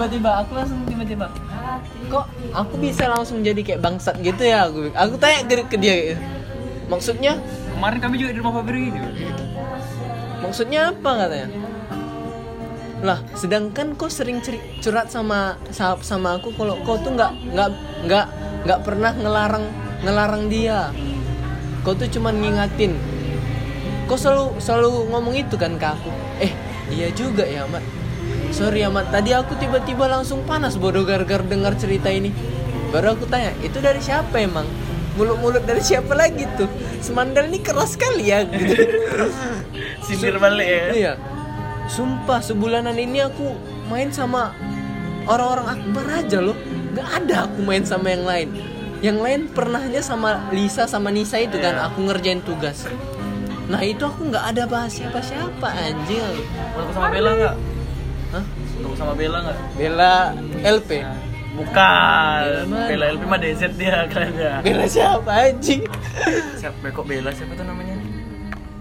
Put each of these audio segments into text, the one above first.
tiba-tiba aku langsung tiba-tiba kok aku bisa langsung jadi kayak bangsat gitu ya? Aku aku tanya ke, ke dia gitu. maksudnya? Kemarin kami juga di rumah Fabri gitu. maksudnya apa katanya? Lah sedangkan kau sering curhat sama sama, sama aku kalau kau tuh nggak nggak nggak nggak pernah ngelarang ngelarang dia. Kau tuh cuman ngingatin. Kau selalu selalu ngomong itu kan ke aku. Eh iya juga ya mat sorry ya mat tadi aku tiba-tiba langsung panas bodoh gara-gara dengar cerita ini baru aku tanya itu dari siapa emang mulut-mulut dari siapa lagi tuh semandal ini keras sekali ya gitu Sindir balik ya. Iya. Sumpah sebulanan ini aku main sama orang-orang akbar aja loh. Gak ada aku main sama yang lain. Yang lain pernahnya sama Lisa sama Nisa itu kan Iya. aku ngerjain tugas. Nah itu aku nggak ada bahas siapa-siapa anjing. Ketemu sama Bella nggak? Hah? Sama Bella nggak? Bella LP. Bukan. Bella mana? Bella LP mah DZ dia kayaknya. Bella siapa anjing? Siapa kok Bella siapa tuh namanya?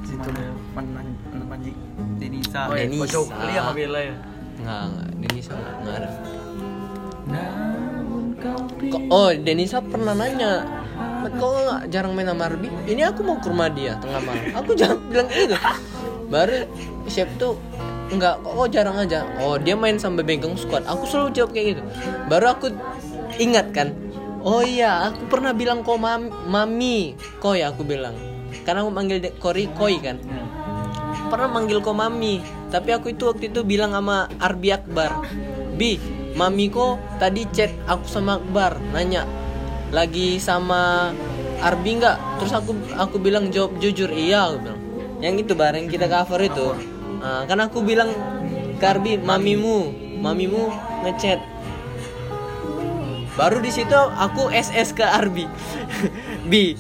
Situ man man man manji Denisa. Oh, Denisa. Kocok kali sama Bella ya. Nggak, nggak. Denisa nggak nggak ada. Kok- Oh, Denisa pernah nanya, "Mat, kok nggak jarang main sama Arbi? Ini aku mau ke rumah dia tengah malam. Aku jangan bilang gitu. Baru chef tuh enggak kok, kok jarang aja. Oh, dia main sampai bengkong squad. Aku selalu jawab kayak gitu. Baru aku ingat kan. Oh iya, aku pernah bilang kok mami, mami. Koi aku bilang. Karena aku manggil Kori koi kan pernah manggil kok mami tapi aku itu waktu itu bilang sama Arbi Akbar Bi mami kok tadi chat aku sama Akbar nanya lagi sama Arbi nggak terus aku aku bilang jawab jujur iya aku bilang yang itu bareng kita cover itu Nah, kan aku bilang ke Arbi mamimu mamimu ngechat. Baru di situ aku SS ke Arbi. Bi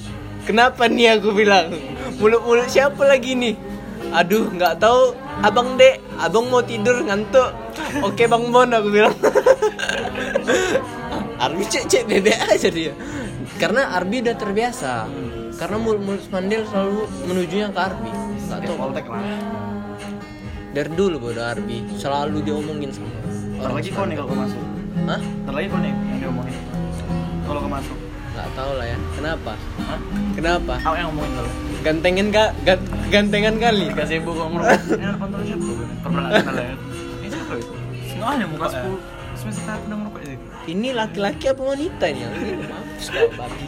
kenapa nih aku bilang? Mulut-mulut siapa lagi nih? Aduh nggak tahu abang dek abang mau tidur ngantuk. Oke bang Bon aku bilang. Arbi cek cek bebek aja dia. Karena Arbi udah terbiasa. Karena mulut-mulut Mandel selalu menujunya ke Arbi. Nggak tahu. Lah. Dari dulu bodoh Arbi selalu diomongin sama orang lagi kau nih kalau kau masuk. Hah? Ntar lagi kau nih yang diomongin. Kalau kau masuk. nggak tahu lah ya kenapa Hah? kenapa Aku yang ngomongin kalau. gantengan kak gantengan kali Dikasih ibu kok ngerokok. Ini ada kontrol siapa? Pernah nggak kenal ya? Ini siapa itu? Sengaja muka sepuluh. Semester satu udah ngerokok itu. ini laki-laki apa wanita nih yang ini mampus kau babi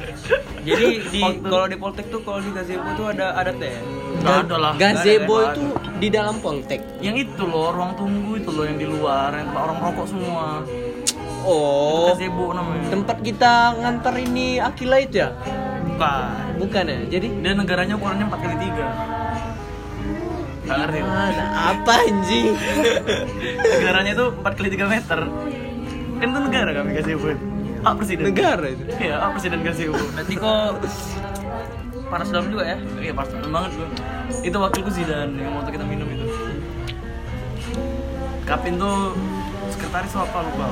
Jadi di kalau di Poltek tuh kalau di gazebo tuh ada ada teh. Nggak ada lah. gazebo ada, itu di dalam poltek Yang itu loh, ruang tunggu itu loh yang di luar, yang tempat orang rokok semua. oh. Gazebo namanya. tempat kita ngantar ini Akila itu ya? Bukan. bukan ya? Jadi? Dia negaranya ukurannya 4 kali 3 Gak ngerti. Mana apa anjing? Negaranya itu 4 kali 3 meter. Kan itu negara kami kasih buat Hak presiden. Negara itu? Iya, hak presiden kasih Nanti kok panas dalam juga ya. Iya, pas banget gua Itu wakilku Zidan yang waktu kita minum itu Kapin tuh sekretaris apa lupa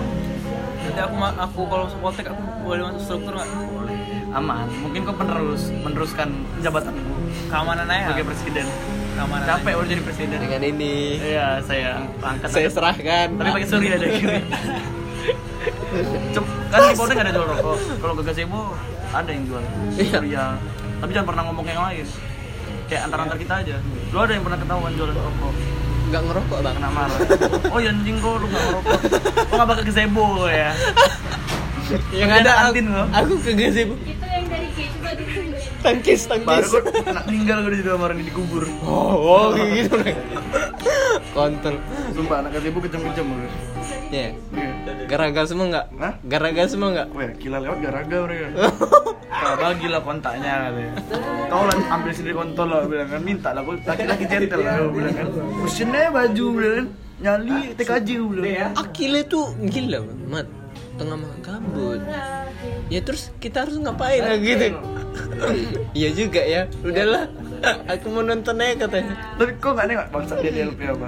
Nanti aku aku kalau masuk Poltek aku boleh masuk struktur nggak? Boleh Aman, mungkin kau penerus Meneruskan jabatanku Keamanan aja. Sebagai presiden keamanan. Capek udah jadi presiden dengan ini Iya, saya angkat saya serahkan Tapi pakai surya aja kiri. Cep, kan di Polda ada jual rokok. Kalau ke gazebo ada yang jual. Iya. Tapi jangan pernah ngomong yang lain. Kayak antar-antar kita aja. Lu ada yang pernah ketahuan jualan rokok? nggak ngerokok bang Kena marah. Oh ya anjing kok lu nggak ngerokok. Kok nggak bakal gazebo ya? yang Ada kantin loh. aku ke gazebo itu yang dari G coba dulu tangkis Baru tangkis kok anak meninggal gue di situ kemarin dikubur. oh, oh kayak gitu kontol Sumpah anak gazebo kejam-kejam lu. ya Iya. garaga semua nggak Hah? garaga semua nggak Wah, gila lewat garaga mereka. Kau bagilah kontaknya katanya. Kau lah ambil sendiri kontol lah bilang kan minta lah. Laki-laki gentle lah bilang kan. Mesinnya baju bilang kan. Nyali TKJ bilang. Akile tuh gila bang, mat tengah malam kabut ya terus kita harus ngapain nah, gitu iya juga ya udahlah aku mau nonton aja katanya Tapi kau nggak nengok bangsa dia di LP apa?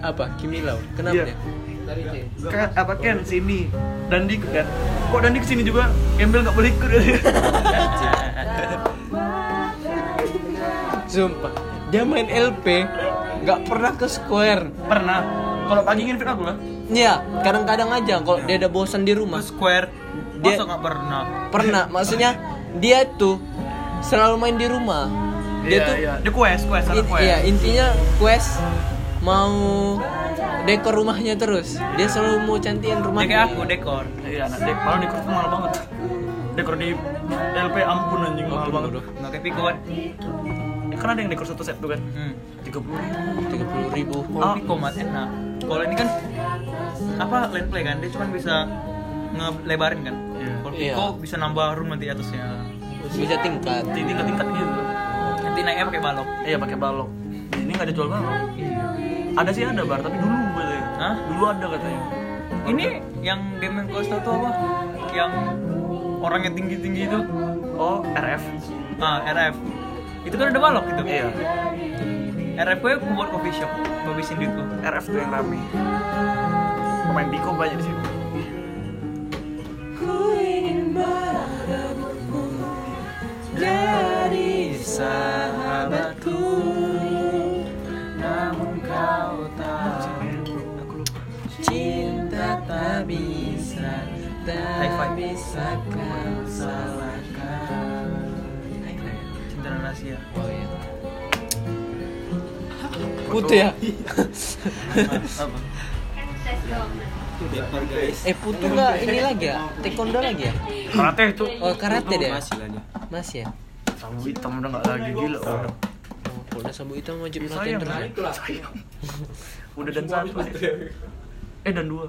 Apa Kimilau kenapa Iya. ya Kan apa Ken sini. Dandi kan? Kok Dandi ke sini juga? Gembel nggak boleh ikut. sumpah dia main LP nggak pernah ke square Pernah. Kalau pagi ngintip aku lah. Iya, kadang-kadang aja kalau dia ada bosan di rumah. Square. Dia- Masa nggak pernah? Pernah, maksudnya dia tuh selalu main di rumah. Dia Iya, tuh iya. Dia quest, quest, in- quest. iya, intinya quest mau dekor rumahnya terus. Dia selalu mau cantikin rumahnya. kayak aku dekor. Iya, anak dek, malah dekor tuh mahal banget. Dekor di LP ampun anjing mahal banget. Nggak kayak Piko kan? Ya, kan ada yang dekor satu set tuh kan. Hmm. Tiga puluh ribu. Tiga puluh ribu. Kalau Piko mat enak. Kalau ini kan apa land play kan? Dia cuma bisa ngelebarin kan. Iya. Kalau Iya. Piko bisa nambah room nanti atasnya. Bisa tingkat. Tingkat tingkat gitu. Nanti naiknya pakai balok. Iya pakai balok. Ini nggak ada jual balok. Ada sih ada bar, tapi dulu katanya. Hah? Dulu ada katanya. Ini yang game yang kau tahu apa? Yang orangnya tinggi-tinggi itu. Oh, RF. Ah, RF. Itu kan ada balok gitu. Iya. RF gue buat coffee shop, ngabisin duit gue. RF tuh yang rame. Pemain Biko banyak di situ. Dari sahabatku tak bisa High Tak five. bisa kau salahkan Cinta dan rahasia. Oh iya Putu ya? Apa? Eh Putu nggak ini lagi ya? Taekwondo lagi ya? Karate itu. Oh karate dia? Masih lah dia. Masih ya? Sabu hitam udah nggak lagi gila orang. Oh, kalau udah sabu hitam wajib latihan terus. Udah dan satu. Eh dan dua.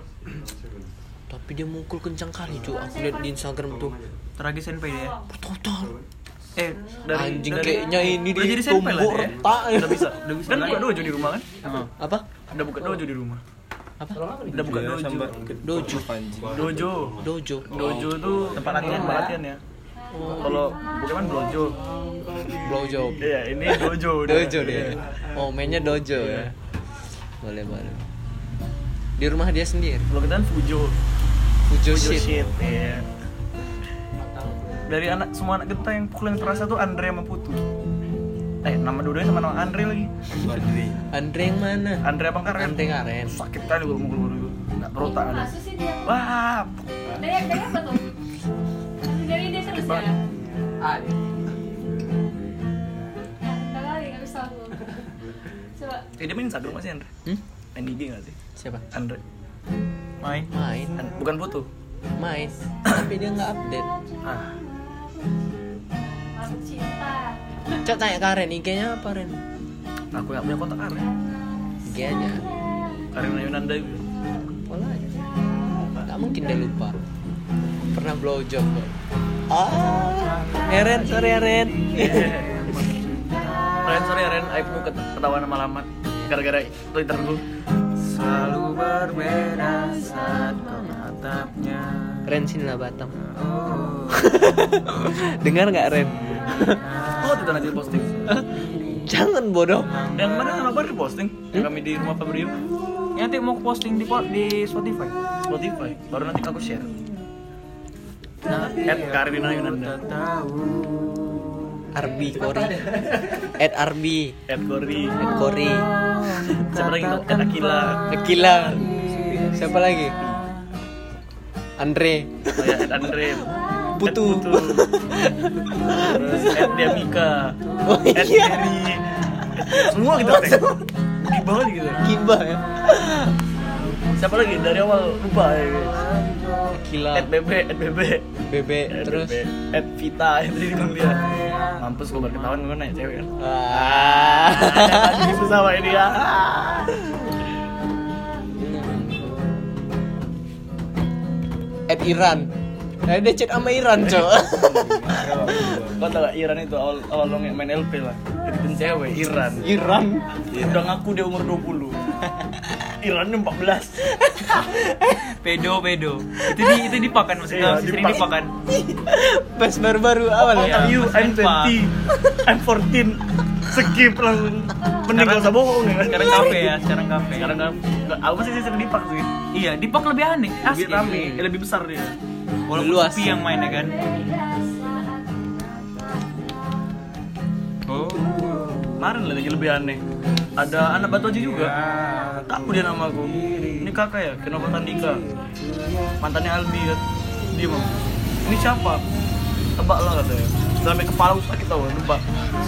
Tapi dia mukul kencang kali cuy Aku lihat di Instagram tuh Tragis senpai dia. Total Eh, Dari Anjing dari- kayaknya ini udah di jadi senpai lah dia. retak ya. Udah bisa. Udah bisa Kan lagi. buka dojo di rumah kan? Apa? Udah buka dojo di rumah. Apa? Udah buka Dia dojo. Dojo. Dojo. Dojo Dojo tuh tempat latihan, tempat latihan ya. Kalau Pokemon dojo. Blowjob Iya, ini dojo. udah. Dojo dia Oh mainnya dojo ya Boleh boleh Di rumah dia sendiri Kalau kita kan Fujo. Fujo Fujo shit shit. Iya. Dari anak semua anak kita yang pukulan terasa tuh Andre sama Putu. Eh, nama dua sama nama Andre lagi. Badri. Andre yang mana? Andre abang Karen. Andre Karen Sakit kali gua mukul dulu. Enggak berotak ada. masuk sih dia Wah, dari dari apa tuh dari dia terus ya udah kali nggak bisa aku coba eh, dia main Instagram masih Andre? Hmm? Main IG nggak sih? Siapa? Andre. main. Main An- Bukan Putu. Main Tapi dia nggak update Ah, Cok tanya Karen IG-nya apa Ren? aku nggak punya kontak Karen. IG aja Karen Yunanda itu. Pola aja Gak mungkin dia lupa Pernah blowjob kok Ah Eh Ren, sorry ya Ren Ren sorry ya Ren, Aib gue ketawa nama alamat gara-gara Twitter gue. Selalu berbeda saat kau natapnya. Ren sini lah Batam Oh. Dengar nggak Ren? Oh, Twitter nanti posting. Jangan bodoh Yang mana nama baru posting? Yang kami di rumah Fabrio. Nanti mau posting di di Spotify. Spotify. Baru nanti aku share. Nah, At Karina Yunanda. Arbi Kori At Arbi At Gori. At Kori Siapa lagi? At Akila. Akila Siapa lagi? Andre Oh ya, At Andre. Putu. At Putu. Terus At Diamika. Oh At iya. Semua kita tag. Di bawah gitu. Kiba ya Siapa lagi? Dari awal lupa ya. guys. Akila At BB, at BB. At Terus BB. At Vita, yang tadi bilang dia. Mampus gue baru ketahuan gue naik cewek kan. Ah. Susah sama ini ya. At Iran Nah, dia chat sama Iran, cok. Kau tau gak Iran itu awal awal lo main LP lah. Deketin cewek Iran. Iran. Udah ngaku dia umur 20. Irannya 14. pedo pedo. Itu di itu dipakan maksudnya Iya, sering dipakan. Pas baru-baru awal How ya. you? I'm Sumpah. 20. I'm 14. Skip langsung. Mending gak usah bohong ya kan. Sekarang kafe ya, sekarang kafe. Sekarang nggak aku sih sering dipak sih. Iya, dipak lebih aneh. Lebih Asli. rame, eh, lebih besar dia. Walaupun Luas. yang main ya kan. Oh. Kemarin lagi lebih aneh. Ada anak batu aja juga. Tahu dia nama aku. Ini kakak ya Kenapa Tandika. Mantannya Albi kan? Dia mau ini siapa? Tebak lah katanya. Sampai kepala aku sakit tau tebak.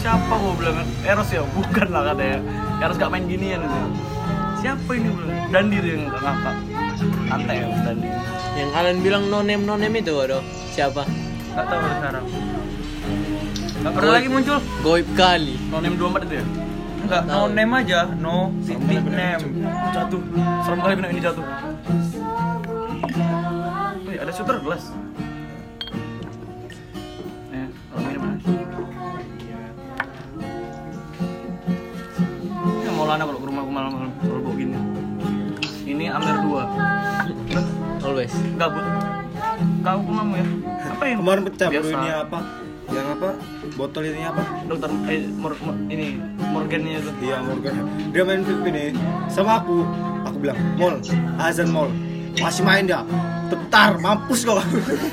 Siapa gue bilang kan? Eros ya? Bukan lah katanya. Eros gak main ginian itu siapa ini bilang? Dandi dia yang ngakak santai ya Dandi Yang kalian bilang no name no name itu waduh. Siapa? Gak tahu sekarang. Gak pernah lagi muncul. Goib kali. no name 24 itu ya? Enggak, no name aja, no city name. jatuh. Serem kali bener ini jatuh. Wih, ada shooter gelas. Eh ini mana? Ya, mau lana kalau ke rumah aku malam-malam kalau bawa gini. Ini Amer 2 Always. gabut. Kau ke mamu ya. Apa yang Kemarin pecah ini apa? Yang apa? Botol ini apa? dokter eh mor, mor- ini Morgannya itu Iya Morgan. Dia main flip ini sama aku. Aku bilang, "Mall, azan mall." Masih main dia. Tetar, mampus kau.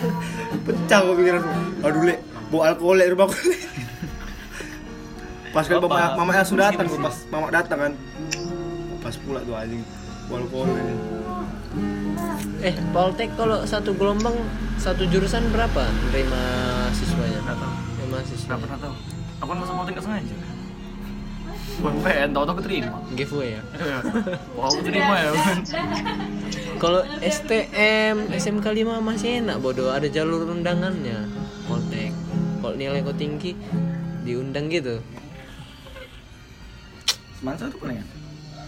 pecah kau pikiranku. Aduh, Le, bawa alkohol Le, rumah. Le. pas kan Bapak, mama, mama langsung datang sini, tuh, pas mama datang kan. Pas pula tuh anjing. Bawa alkohol ini. Eh, Poltek kalau satu gelombang satu jurusan berapa terima siswanya? Terima nggak pernah tahu aku masuk politik nggak sengaja bukan PN tau tau keterima Giveaway ya. Wah, aku terima ya Kalau STM SMK 5 masih enak bodoh, ada jalur undangannya. Poltek. Kalau nilai kau tinggi diundang gitu. Semansa tuh pernah ya?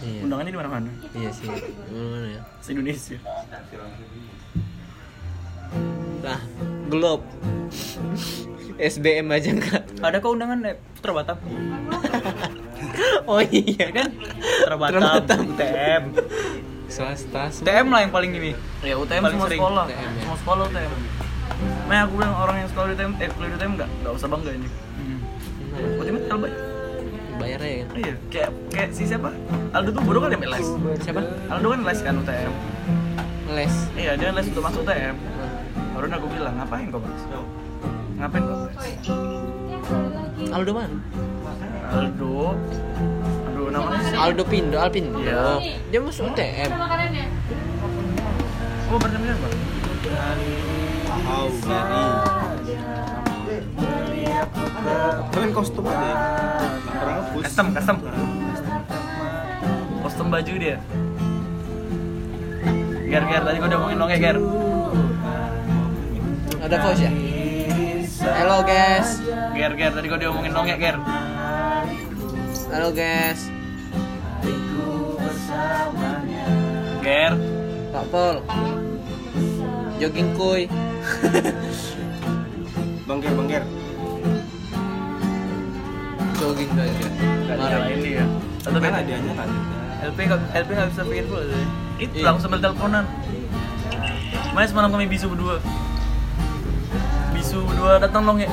Iya. Undangannya di mana-mana Iya sih. Gimana ya? Se-Indonesia Lah, Globe. SBM aja enggak. Ada kok undangan eh, Putra Batam? Oh iya Ya kan? Putra Batam, Batam. UTM. Swasta. UTM lah yang paling ini. Ya UTM Paling semua sering sekolah UTM, ya. Semua sekolah UTM Nah aku bilang orang yang sekolah di UTM, eh kuliah di UTM nggak, nggak usah bangga ini Gimana? UTM itu terbaik Bayar kan. Iya, kayak, kayak si siapa? Aldo tuh bodoh kan yang les Siapa? Aldo kan les kan UTM Les. Iya, dia les untuk masuk UTM Baru aku bilang, ngapain kau mas? Ngapain les? Aldo mana? Aldo Aduh, namanya sih Aldo Pindo, Alpindo. Iya. Dia masuk UTM. Oh, berarti apa? Tahu Keren kostum aja. Pernah ngepus. Custom, custom Kostum baju dia Ger, Ger, tadi gua udah ngomongin nongek, Ger Ada voice ya? Halo guys. Ger, Ger, tadi gua udah ngomongin nongek, Ger Halo guys. Ger Pak Pol. Jogging kuy. Bangger, bangger. Jogging aja. Gak Marah. nyalain dia Atau Mana dia nyala? LP nggak LP nggak bisa pikir full. Itu Iya. langsung sambil teleponan Makanya semalam kami bisu berdua Bisu berdua datang nongek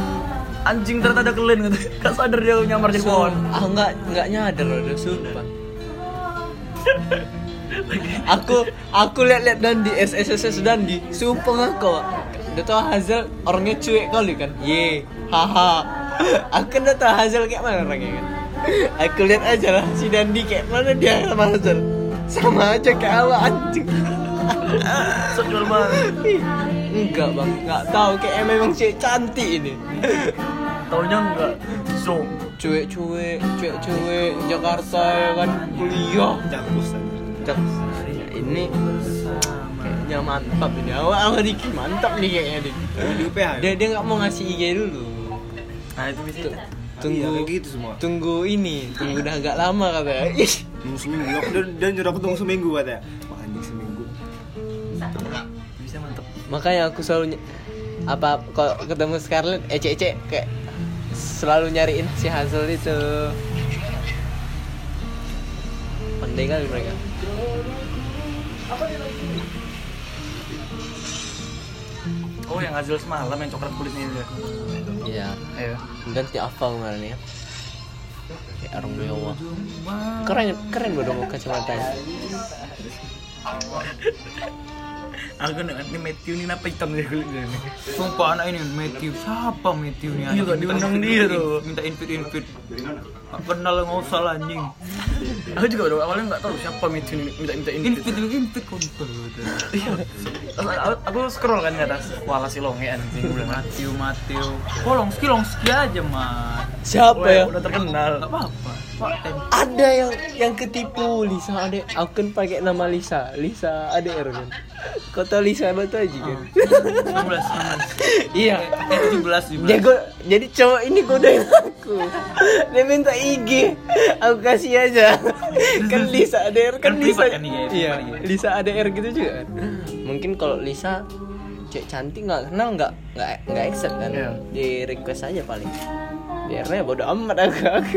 Anjing ternyata ada kelen gitu. Gak sadar dia nyamar jadi pohon. Ah enggak enggak nyadar udah sumpah. aku aku lihat-lihat Dandi SSS Dandi sumpah ngaku udah tau Hazel orangnya cuek kali kan? Ye haha. Aku kan udah tau Hazel kayak mana orangnya kan? Aku lihat aja lah si Dandi kayak mana dia sama Hazel. Sama aja kayak awak anjing. Sok jual banget enggak bang. Enggak tahu. Kayak memang cewek cantik ini. Taunya enggak. Zoom cuek-cuek cuek-cuek Jakarta ya kan? Kuliah. Aja. Cak, ini kayaknya mantap ini. Awal awal Diki mantap nih kayaknya nih Di UPH. ya? dia dia nggak mau ngasih IG dulu. Nah itu bisa. Iya, tunggu kayak gitu semua. tunggu ini. Tunggu udah agak lama katanya. Tunggu seminggu. Dan, dan nyuruh aku tunggu seminggu katanya. Makanya aku selalu apa kalau ketemu Scarlett ece-ece kayak selalu nyariin si Hazel itu. Pandai kali mereka. Oh yang hasil semalam yang coklat kulitnya itu ya iya. Ayo. Ganti hafal kemarin ya. Kayak orang Jawa keren keren bodoh kacamatanya Aku ini Matthew ini apa hitam dia kulitnya nih. Sumpah anak ini Matthew siapa Matthew nih? Iya, anak? kok diundang dia tuh. Minta invite invite. Gak kenal nggak usah lah anjing. Aku juga udah awalnya nggak tahu siapa Mitchell ini minta minta invite. Invite invite kontol. Terus aku, aku scroll kan di atas. Wala si longe anjing. Matthew Matthew. Kolong ski long ski aja mat. Siapa ya? Udah terkenal. Gak apa-apa. Ada yang yang ketipu Lisa Ade. Aku kan pakai nama Lisa, Lisa ADR kan. Kau tahu Lisa Batu Haji kan? 16 16. Iya. Eh 17 17. Dia go- jadi cowok ini godain aku. Dia minta IG. Aku kasih aja. Kan Lisa ADR kan, Kan Lisa. kan IG, iya. Lisa ADR gitu juga kan. Mungkin kalau Lisa cek cantik nggak kenal nggak nggak nggak accept kan Iya. di request aja paling biarnya bodo amat aku, aku.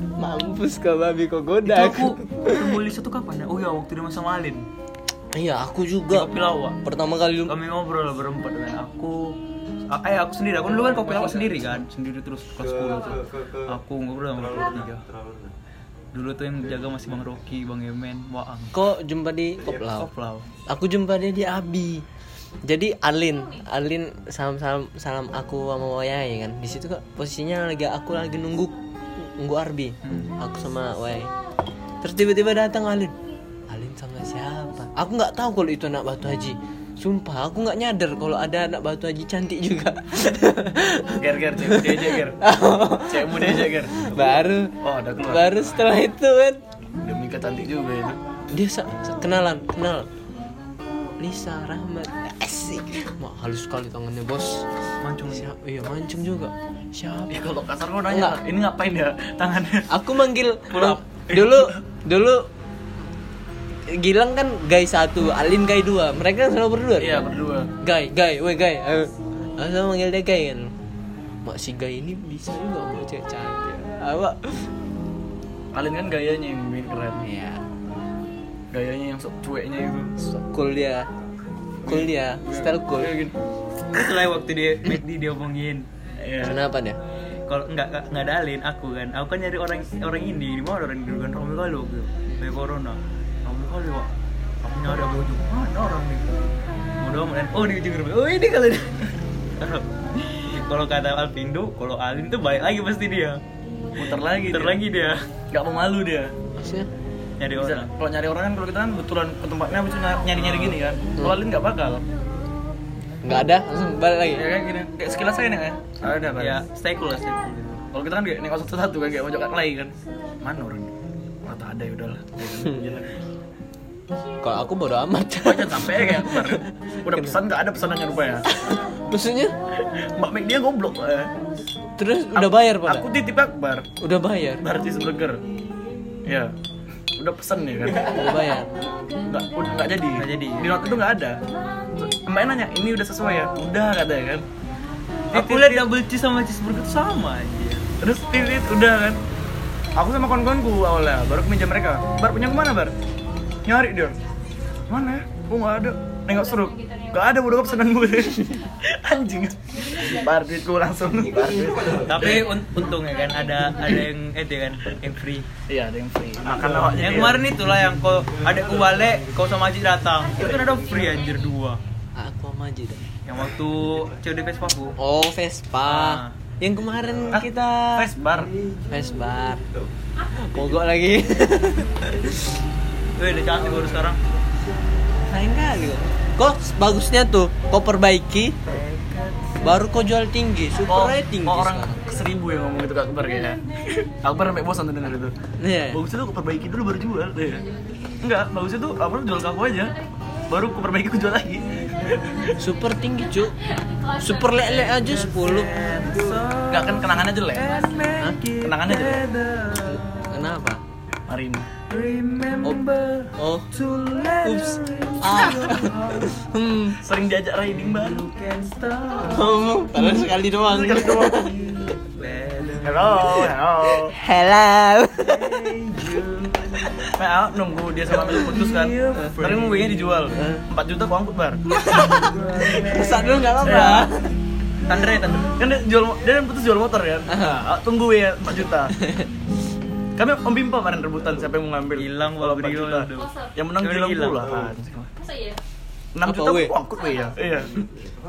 Mampus kau babi kau Itu goda aku aku ketemu Lisa tuh kapan ya? Oh ya waktu dia masa malin. iya aku Di juga kopi lawak. pertama kali Kami ngobrol lah berempat kan. Aku eh aku sendiri, aku dulu kan kopi lawak sendiri kan, sendiri terus kelas 10 tuh. Aku ngobrol sama kelas 3. Dulu tuh yang jaga masih Bang Rocky, Bang Yemen, Waang. kok jumpa di koplau Koplau. aku jumpa dia di Abi jadi Alin Alin salam salam salam aku sama Wayai kan di situ kok posisinya lagi aku lagi nunggu nunggu Arbi aku sama Wayai terus tiba-tiba datang Alin. Alin sama siapa? Aku nggak tahu kalau itu anak Batu Haji. Sumpah aku nggak nyadar kalau ada anak Batu Haji cantik juga. Ger ger cek dia aja ger. Cek muda aja ger. baru. Oh ada keluar. baru setelah itu kan. Demi cantik juga itu. dia kenalan kenal Lisa Rahmat asik Wah, halus sekali tangannya bos Mancung. siapa iya mancung juga siapa Ya kalau kasar kau nanya, ini ngapain ya tangannya? aku manggil Pull up. dulu dulu Gilang kan guy satu, Alin guy dua. Mereka kan selalu berdua. Iya berdua. Guy, guy, weh guy. Ayo. Aku selalu manggil dia guy kan. Mak si guy ini bisa juga mau cewek cantik. Apa? Alin kan gayanya yang keren. Iya. Gayanya yang sok cueknya itu. So cool dia. Cool dia, style cool. Kayak gini. Itu lah waktu dia McD dia omongin. Iya. Kenapa dia? Kalau enggak enggak enggak ada Alin, aku kan. Aku kan nyari orang orang ini di mana orang di kan Romi Kalu gitu. Dari corona. Romi Kalu, Pak. Aku nyari aku ujung. Mana orang nih? Mudah mudahan oh di ujung rumah. Oh ini kali. kalau kata Alpindo, kalau Alin tuh baik lagi pasti dia. Muter lagi. Muter dia. lagi dia. Gak mau malu dia. Maksudnya? Nyari Bisa, orang. kalau nyari orang kan kalau kita kan betulan ke tempatnya habis nyari nyari gini kan. Kalau Alin nggak bakal. Nggak ada, langsung balik lagi. Ya kan gini. Kayak sekilas aja nih kan. Ada kan. Ya, stay cool lah, stay cool gitu. Kalau kita kan kayak nengok satu-satu kan kayak mojok lagi kan. Mana orang? Oh tak ada ya udahlah. Gila. Kalau aku bodo amat. Baca sampai ya kayak. Udah pesan nggak ada pesanannya rupanya. Maksudnya? Mbak Meg dia goblok. Eh. Terus udah bayar pada? Aku titip Akbar. Udah bayar. Bar cheeseburger. Ya. Udah pesen ya kan. Udah bayar. Nggak, udah nggak jadi. Nggak jadi. Di note itu nggak ada. Mbak nanya, ini udah sesuai ya? Udah katanya kan. Aku lihat double cheese sama cheeseburger tuh sama aja. Terus titit udah kan. Aku sama kawan-kawanku awalnya, baru meja mereka. Bar punya ke mana bar? Nyari dia. Mana ya? Oh nggak ada. Nengok seruk. Gak ada udah pesanan gue. Anjing. Bar duitku langsung. Bar duit. Tapi un- untungnya kan ada ada yang eh dia kan yang free. Iya ada yang free. Makan awaknya. Yang kemarin itulah yang kau adekku balik, kau sama Majid datang. Itu kan ada free anjir dua. Aku sama Majid. Yang waktu COD Vespa aku. Oh, Vespa. Ah. Yang kemarin Ah, kita Fresh bar. Vespa. Mogok lagi. Wih, udah cantik baru sekarang. Sayang kali kok. Kok bagusnya tuh, kau perbaiki baru kau jual tinggi, super Oh, tinggi oh, orang sekarang. seribu yang ngomong itu ke Akbar kayaknya. Akbar sampai bosan tuh denger itu. Iya. Bagusnya tuh aku perbaiki dulu baru jual. Iya. Enggak, bagusnya tuh Akbar jual ke aku aja. Baru aku perbaiki aku jual lagi. Super tinggi, Cuk. Super lele aja 10. Enggak kan kenangannya jelek. Hah? Kenangannya jelek. Kenapa? Marin. Oh. Oh. Ups. Ah. hmm. Sering diajak riding baru. Ngomong padahal sekali doang. Sekali doang. Hello, hello. Hello. Nah, nunggu dia sama Melu putus kan. Tapi mobilnya dijual. 4 juta aku angkut bar. Pesan dulu enggak apa-apa. Tandre, tandre. Kan dia jual dia putus jual motor kan. Nah, tunggu ya 4 juta. Kami Om Bimpa kemarin rebutan siapa yang mau ngambil. Hilang, 4 juta. Yang menang hilang. pula. Oh. saya. 6 Apa, juta weh? aku angkut weh ya. Iya.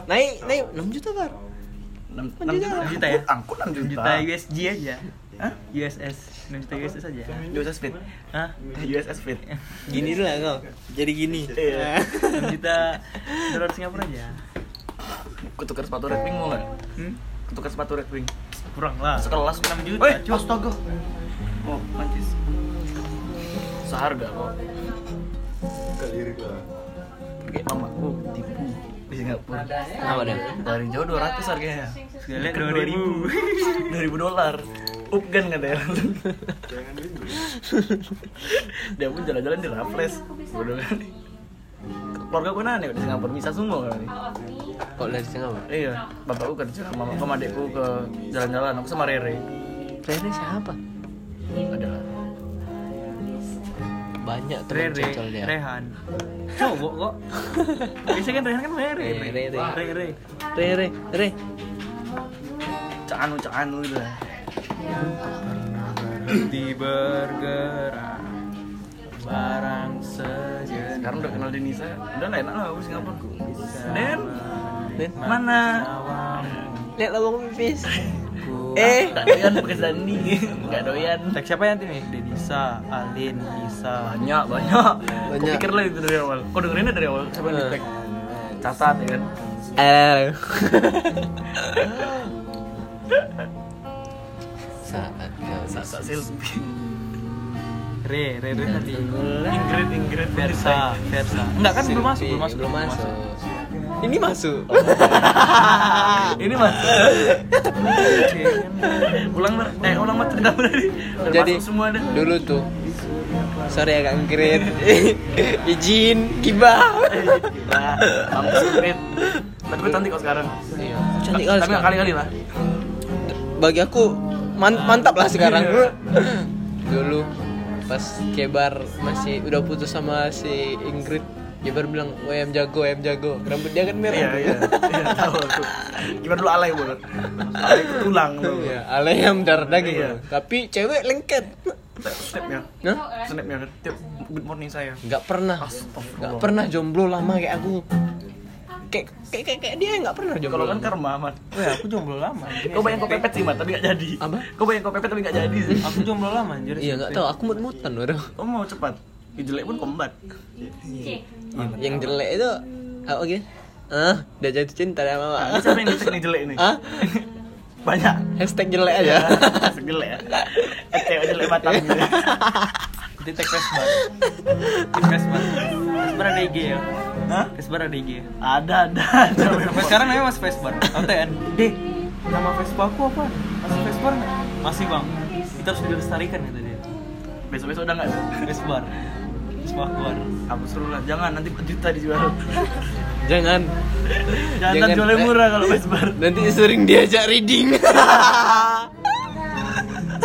naik naik 6 juta bar 6 juta. juta. Juta ya? Angkut 6 6 juta. juta USG aja Hah? USS 6 juta USS aja USS Fit. Hah? USS Fit. gini dulu lah kau jadi gini Iya. 6 juta dolar Singapura aja Kutukar sepatu Red Wing mau enggak? hmm? Kutukar sepatu Red Wing. kurang lah Sekelas 6 juta cuy. astaga. Oh, mancis. Seharga kok. Kayak mamaku tipu di Singapura. apa deh Dari jauh 200 harganya. sekali Ke 2000 2000 dolar. Upgan katanya. Dia pun jalan-jalan di Raffles. Bodoh kali. Keluarga gue nanya di Singapura bisa semua kali. kok dari Singapura Iya, bapakku kerja sama sama adekku ke jalan-jalan. Aku sama Rere. Rere siapa Ada. Banyak tuh Rere dia Rehan. Cowok kok. Biasanya kan Rehan kan Rere Rere, Rere. Rere. Rere Rere. Canu Canu itu lah. berhenti bergerak barang sejenak. Sekarang udah kenal Denisa, udah lah enak lah aku Singapura. Den, Den? Mana? lihat lawang pipis Eh, gak doyan pakai sandi, gak doyan. tag siapa yang ini Denisa Alin Nisa Banyak, banyak. Kau Banyak. pikir lah itu dari awal. Kau dengerinnya dari awal. Siapa yang Eh. di tag? Catat ya kan. eh saat kau Sasa Silvi. Re Re Re tadi Ingrid, Ingrid Versa Versa enggak kan belum masuk belum masuk belum masuk ini masuk Ini mas. ulang Mar. eh ulang mas cerita. Udah jadi masuk semua dah. dulu tuh sorry agak ngkrit izin gibah Nah, mampus Ingrid. Tapi gue cantik kok sekarang. iya cantik kali Tapi kali-kali lah. bagi aku man- mantap lah sekarang dulu pas kebar masih udah putus sama si Ingrid Kebar bilang WM jago WM jago rambut dia kan merah Iya, iya. Iya, tahu aku. Gimana dulu alay banget. Alay itu tulang tuh. Iya, ayam darah daging Iya. tapi cewek lengket Snapnya. Hah? Snapnya kan. Tiap good morning saya. nggak pernah nggak pernah jomblo lama kayak aku kayak kayak kayak, kayak dia nggak pernah jomblo Kalau kan karma, Mat. Weh, aku jomblo lama. Kau bayang kau pepet sih, Mat, tapi gak jadi. Apa? Kau bayang kau pepet tapi gak jadi sih. aku jomblo lama anjir iya nggak tahu aku mut-mutan waduh Kau mau cepat. Yang jelek pun kombat. Cek. Yang jelek itu apa gitu ah udah jatuh cinta sama mama Ini siapa yang ngecek nih jelek nih? ah Banyak. hashtag jelek aja Asik jelek ya. Cewek jelek batang gitu. Itu tag Vesbar Di Vesbar Vesbar ada IG ya Hah? Vesbar ada IG ya Ada, ada, ada. Sampai sekarang namanya masih Vesbar OTN Deh Nama Vespa aku apa? Masih Vesbar nggak? Masih bang Kita harus dilestarikan kata dia Besok-besok udah gak ada. Keluar Aku suruh lah, jangan nanti 4 juta dijual. jangan Jangan, Jangan, jualnya eh. murah kalau Vesbar. nanti sering diajak reading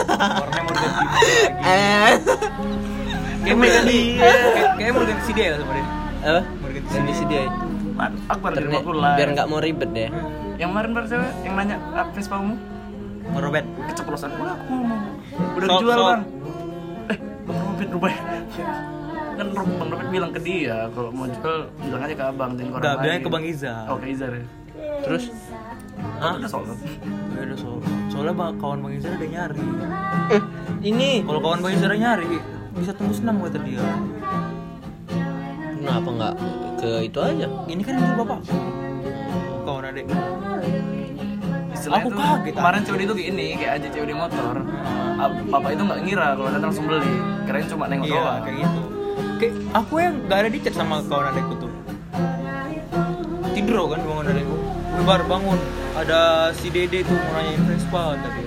Warnanya mau eh Kayak mau ganti kayak- Kayaknya mau ganti ya sama dia apa Mau ganti Akbar di lah. biar nggak mau ribet deh Yang kemarin baru siapa? Yang nanya ah, Vespa kamu? Mau Robert Keceplosan. Udah aku mau. Udah dijual sok. bang. Eh, Bang Robert rupanya. Kan Bang Robert bilang ke dia kalau mau jual bilang aja ke abang dan orang Enggak, bilangnya ke Bang Izar Oh ke Izar ya. terus Hah? Udah. Ya udah so Soalnya bang, kawan Bang Izar ada nyari eh ini Kalau kawan Bang Izar nyari Bisa tembus 6 kata dia kenapa nggak ke itu aja Ini kan itu bapak Kawan adek Istilahnya Aku tuh, kaget, Kemarin cewek itu gini, kayak aja cewek di motor. Ah, Bapak itu nggak ngira kalau datang langsung beli. Kirain cuma nengok Iya, doang. kayak gitu Kayak aku yang gak ada di chat sama kawan adekku tuh. Tidur kan bangun adekku. Baru bangun Ada si Dede tuh mau nanyain Vespa tadi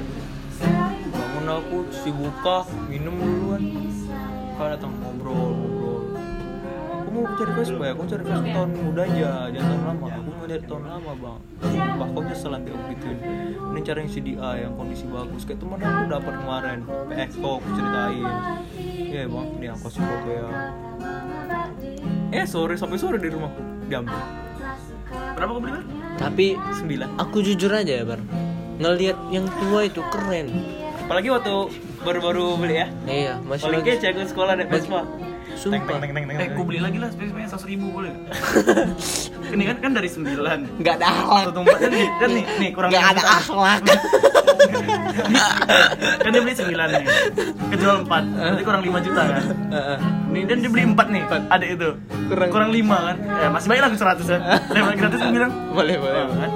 Bangun aku, si buka, minum duluan. Kan datang Aku cari ya, aku cari Vespa tahun muda aja, jangan tahun lama. Aku mau cari tahun lama bang. Kok nyesel nanti aku gituin. Ini cari yang CDI yang kondisi bagus. Kayak temen aku dapat kemarin PX kok aku ceritain. Iya bang, ini aku kasih foto ya. Eh sore, sampai sore di rumahku Diambil Berapa kau beli tapi Sembilan. aku jujur aja ya bar. Ngelihat yang tua itu keren. Apalagi waktu baru-baru beli ya. Iya masih Paling kece aku sekolah naik Vespa sumpah. Teng teng teng Eh, ku beli lagi lah space-nya 100 ribu boleh? Ini kan kan dari 9 nggak ada akhlak. Satu tempat. Kan nih, kan nih, nih kurang nggak lima ada akhlak. Kan dia beli 9 nih. Kejual 4, berarti kurang 5 juta kan? Heeh. Nih, dan dia beli 4 nih, adek itu. Kurang- Kurang 5 kan? Ya masih baik lah 100 kan Lewat gratis gue bilang. Boleh boleh Oh, kan?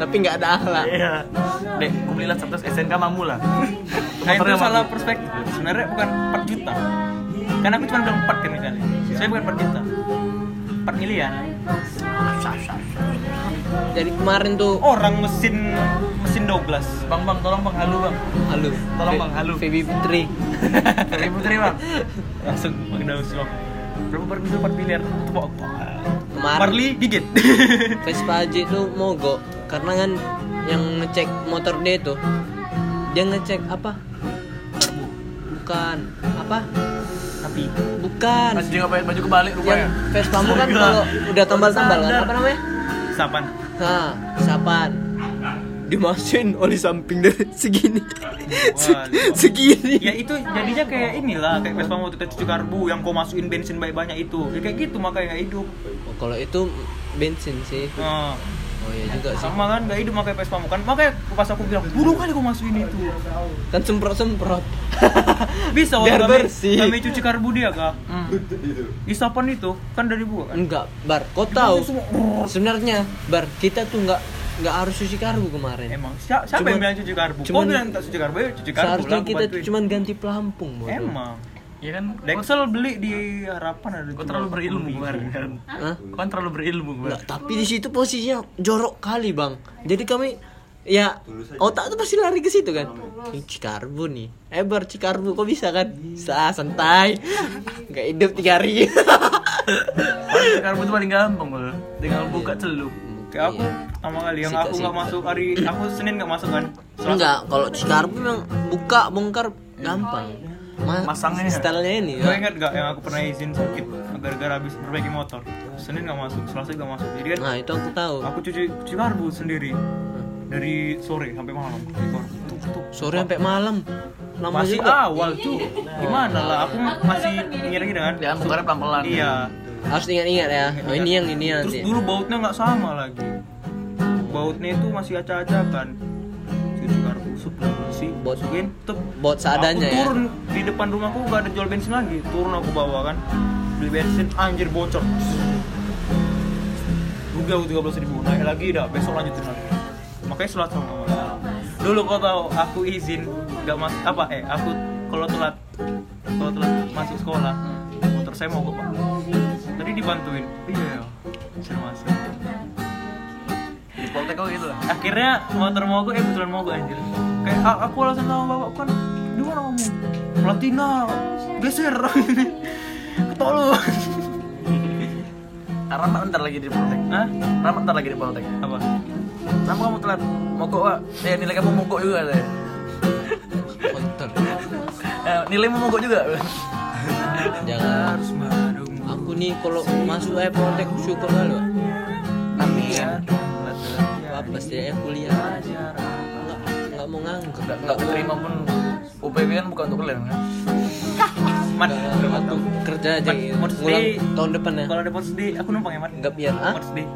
tapi nggak ada akhlak. Iya. Dek, ku belilah 100 SNK mamu lah. Nah itu salah perspektif. Sebenarnya bukan 4 juta. Kan aku cuma bilang 4 kan misalnya. Saya bukan 4 juta. 4 miliar. jadi kemarin tuh Orang mesin mesin Douglas. Bang, bang, tolong bang, halo bang halo Tolong, Bang, halo. Feby Putri Dari putri bang Langsung pakai daun slok. Berapa baru itu 4 miliar? Itu bawa kemarin Marley gigit. Vespa Aji tuh mogok karena kan yang ngecek motor dia tuh dia ngecek apa bukan apa Tapi bukan. Masih juga pakai baju kebalik yang rupanya Vespa mu kan kalau udah tambal-tambal kan apa namanya? Sapan. nah sapan. Dimasukin oli samping dari segini. Waduh. segini. Ya itu jadinya kayak inilah kayak Vespa waktu kita cuci karbu yang kau masukin bensin banyak-banyak itu. Ya kayak gitu makanya nggak hidup. Oh, kalau itu bensin sih. Nah, oh iya juga sih sama kan nggak hidup makanya Vespa kan. Makanya pas aku bilang, "Burung kali kau masukin itu." kan semprot semprot Bisa Biar waktu kami, bersih. kami cuci karbu dia kak. Di sapan itu kan dari buah kan. enggak bar kau tahu sebenarnya bar kita tuh enggak nggak harus cuci karbu kemarin Emang siapa, Cuman- yang bilang cuci karbu? Kau cuman- bilang tak cuci karbu, ya cuci karbu seharusnya aku kita cuman ganti pelampung bodoh. Emang. Iya kan? Dexel beli di harapan ada. Kau terlalu berilmu 40.000. kemarin kan? Hah? Kau kan terlalu berilmu kemarin. Nggak, tapi di situ posisinya jorok kali bang. Jadi kami ya otak tuh pasti lari ke situ kan? Ini cikarbu nih. Eh bar cikarbu kok bisa kan? Sah, santai. Nggak hidup tiga hari. Cuci karbu itu paling gampang bang. Tinggal buka celup. Kayak aku pertama kali yang aku nggak masuk hari aku Senin nggak masuk kan. Enggak kalau cikarbu memang buka bongkar gampang Ma- Masangnya ya? stylenya ini ya. ingat gak yang aku pernah izin sakit gara-gara habis perbaiki motor? Senin nggak masuk, Selasa nggak masuk. Jadi kan nah itu aku tahu aku cuci cuci karbu sendiri dari sore sampai malam. Tuh, tuh. sore sampai malam lama Masih juga awal tuh. Gimana lah? Aku masih ngira-ngira kan. Ya bukannya pelan-pelan Iya. harus ingat-ingat ya oh, ini yang ini Terus nanti dulu bautnya nggak sama lagi. Bautnya itu masih acak-acakan. Cuci karbu sup Baut- Masukin, tuh. buat seadanya aku ya turun di depan rumahku gak ada jual bensin lagi. Turun aku bawa kan. Beli bensin anjir bocor. Rugi aku 13 ribu naik lagi dah besok lanjutin lagi. Makanya sholat sama mama. Dulu kau tahu aku izin nggak mas apa eh aku kalau telat kalau telat masuk sekolah motor saya mogok pak. Tadi dibantuin. Iya ya. Saya masuk. Di Poltek kau gitu lah Akhirnya motor mogok eh betulan mogok anjir. Kayak "Ah, aku alasan sama bapak kan di mana kamu? Platina geser. Ketolong. Ramat ntar lagi di Poltek Hah? Ramat ntar lagi di Poltek Apa? Kenapa kamu telat? Mogok pak Ya nilai kamu mogok juga deh kotor eh, Nilaimu mogok juga jangan Harus madung. aku nih kalau masuk aja protek syukur kali Pak. Tapi ya apa setidaknya kuliah nggak nggak mau nganggur Nggak nggak keterima pun UPB kan bukan untuk kalian kan Mat, aku kerja aja Mat, gitu. Ngulang Day. tahun depan ya Kalau ada Mods Day, aku numpang ya, Mat. nggak biar ah Mods Day.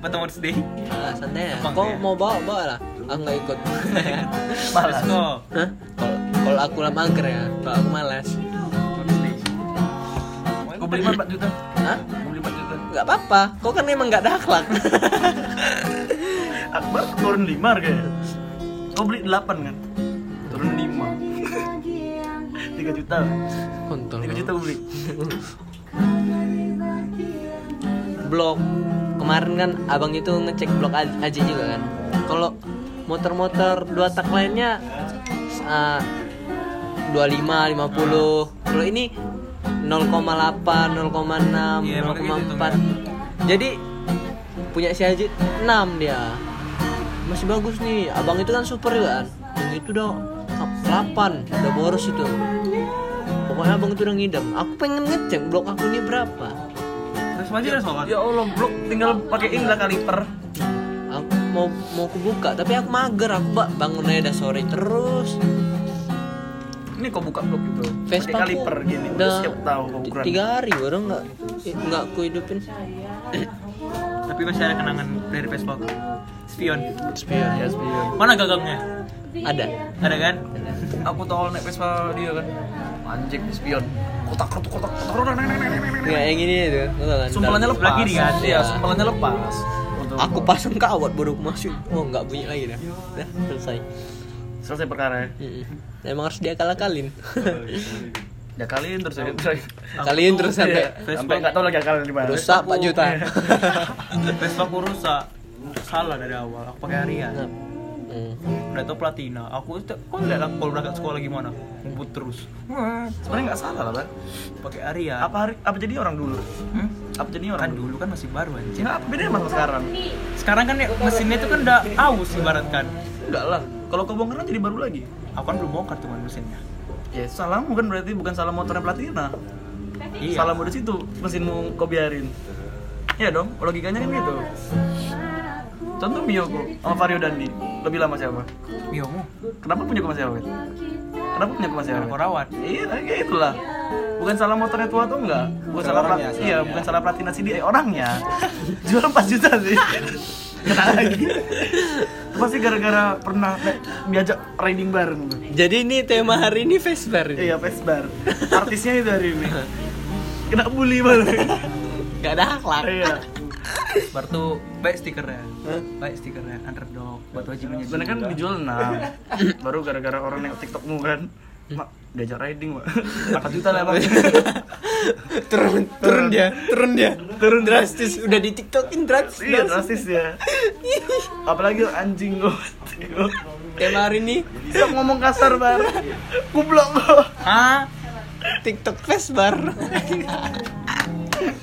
Foto Mods Day. Ah, santai ya kau ya? mau bawa bawa lah aku nggak ikut Malas. Hah? kalau aku lah mager ya kalau aku malas. Gue beli 4 juta Hah? Gue beli 4 juta nggak apa-apa kau kan emang nggak ada akhlak Akbar turun 5 harganya Kau beli 8 kan? Turun 5 3 juta kontol 3 juta gue beli. Blok. Kemarin kan abang itu ngecek blok Aj- Aji juga kan. Kalau motor-motor dua tak lainnya uh, 25 50 kalau ini 0,8 0,6 Iya, emang kayak gitu, 0,4 jadi punya si Aji 6 dia masih bagus nih. Abang itu kan super juga kan? Yang itu udah 8 udah boros itu. Pokoknya abang itu udah ngidam. Aku pengen ngecek blok aku ini berapa. Terus aja ada soal. Ya Allah blok tinggal pakai ini lah kaliper. Aku mau mau aku buka tapi aku mager. Aku ba- bangun aja udah sore terus. Ini kau buka blog itu Vespa pakai kaliper gini. udah siap tahu kau tiga hari baru nggak nggak aku hidupin Tapi masih ada kenangan dari Vespa. Spion. spion ya spion. Mana gagangnya? ada. Ada kan? aku tahu naik Vespa dia kan. Anjing spion. Kotak kotak kotak kotak kotak neng, neng, neng, nggak yang ini itu. Kan? Sumpelannya lepas. Kiri kan? iya Iya. sumpelannya lepas. Aku pasang kawat baru aku masuk. Oh nggak bunyi lagi dah. Dah selesai. Selesai perkara ya? Emang harus diakal-akalin ya kalian terus ya terus kalian terus sampai Iya, sampai nggak tahu lagi kalian di mana rusak 4 juta Vespa aku rusak. Salah dari awal. Aku pakai Aria. Nah, mm. Udah tau platina. Aku kau lihat aku kalau berangkat sekolah gimana? Ngebut terus. sebenarnya nggak salah lah Bang. Pakai Aria. apa hari apa jadi orang dulu Hmm? apa jadi orang Kan dulu kan masih baru anjir. Nggak, apa bedanya sama sekarang Sekarang kan ya, mesinnya itu kan udah aus ibarat kan. enggak lah kalau kau bongkar kan jadi baru lagi Aku kan belum bongkar tuh mesinnya. Ya salahmu kan berarti bukan salah motornya platina. Iya. salahmu di situ mesinmu kau biarin. Iya dong logikanya kan gitu. Contoh Miyoko sama Vario Dandi. Lebih lama siapa? Miomu. kenapa punya kau masih awet kenapa punya kau masih awet rawat. iya kayak itulah bukan salah motornya tua atau enggak? Bukan salah orangnya, plat- iya bukan salah platina CD eh, orangnya. Jual 4 juta sih kena lagi? Pasti gara-gara pernah diajak riding bareng? Jadi ini tema hari ini Vesper ini? Iya Vesbar artisnya itu hari ini. Kena bully banget nggak ada akhlak. Iya. Bar tuh baik stikernya. Baik stikernya underdog buat wajibnya. sebenarnya kan dijual 6 baru gara-gara orang nengok tiktokmu kan mak diajak riding mak 4 juta lah bang turun turun dia turun dia. Turun. Drastis udah di tiktokin drastis, iya drastis ya. Apalagi anjing gue tema hari ini. Ngomong kasar bar Kublok kok Hah? tiktok Vesbar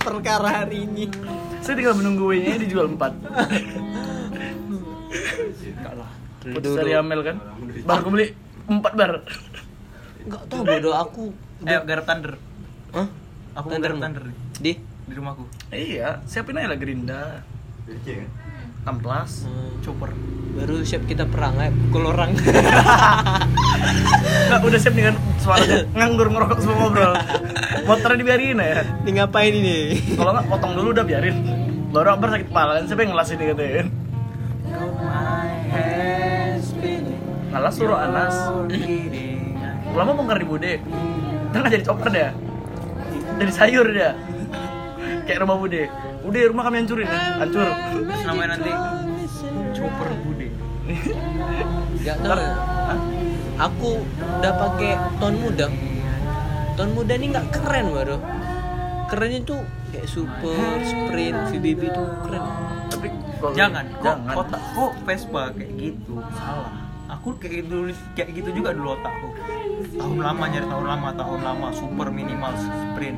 perkara hari ini. Saya tinggal menunggu nya dijual 4 Enggak lah. Putus dari Amel kan? Bar aku beli 4 bar nggak tahu bodoh aku. Eh, garap thunder. Hah? Aku garap Thunder thunder nih, di? Di rumahku. Iya siapin aja lah Gerinda. 16 Hmm, Chopper. baru siap kita perang ya pukul orang. Nggak udah siap dengan suaranya Nganggur ngerokok semua ngobrol. Motornya dibiarin ya ini ngapain ini? Kalau nggak potong dulu udah biarin. Baru Akbar sakit kepala kan? Siapa yang ngelas ini katanya? Ngalas suruh Anas Lama bongkar di Bude. Tengah jadi chopper dia. Jadi sayur dia. Kayak rumah Bude. Bude rumah kami hancurin. Ya Hancur. Terus namanya nanti Chopper Bude. nggak tahu. Ya. Aku udah pakai ton muda. Ton muda ini nggak keren baru kerennya tuh kayak super sprint VBB tuh keren. Tapi kalau- Jangan, kok Jangan. kok Vespa kayak gitu. Salah. Aku kayak gitu kayak gitu juga dulu otakku. Tahun lama nyari tahun lama, tahun lama super minimal sprint.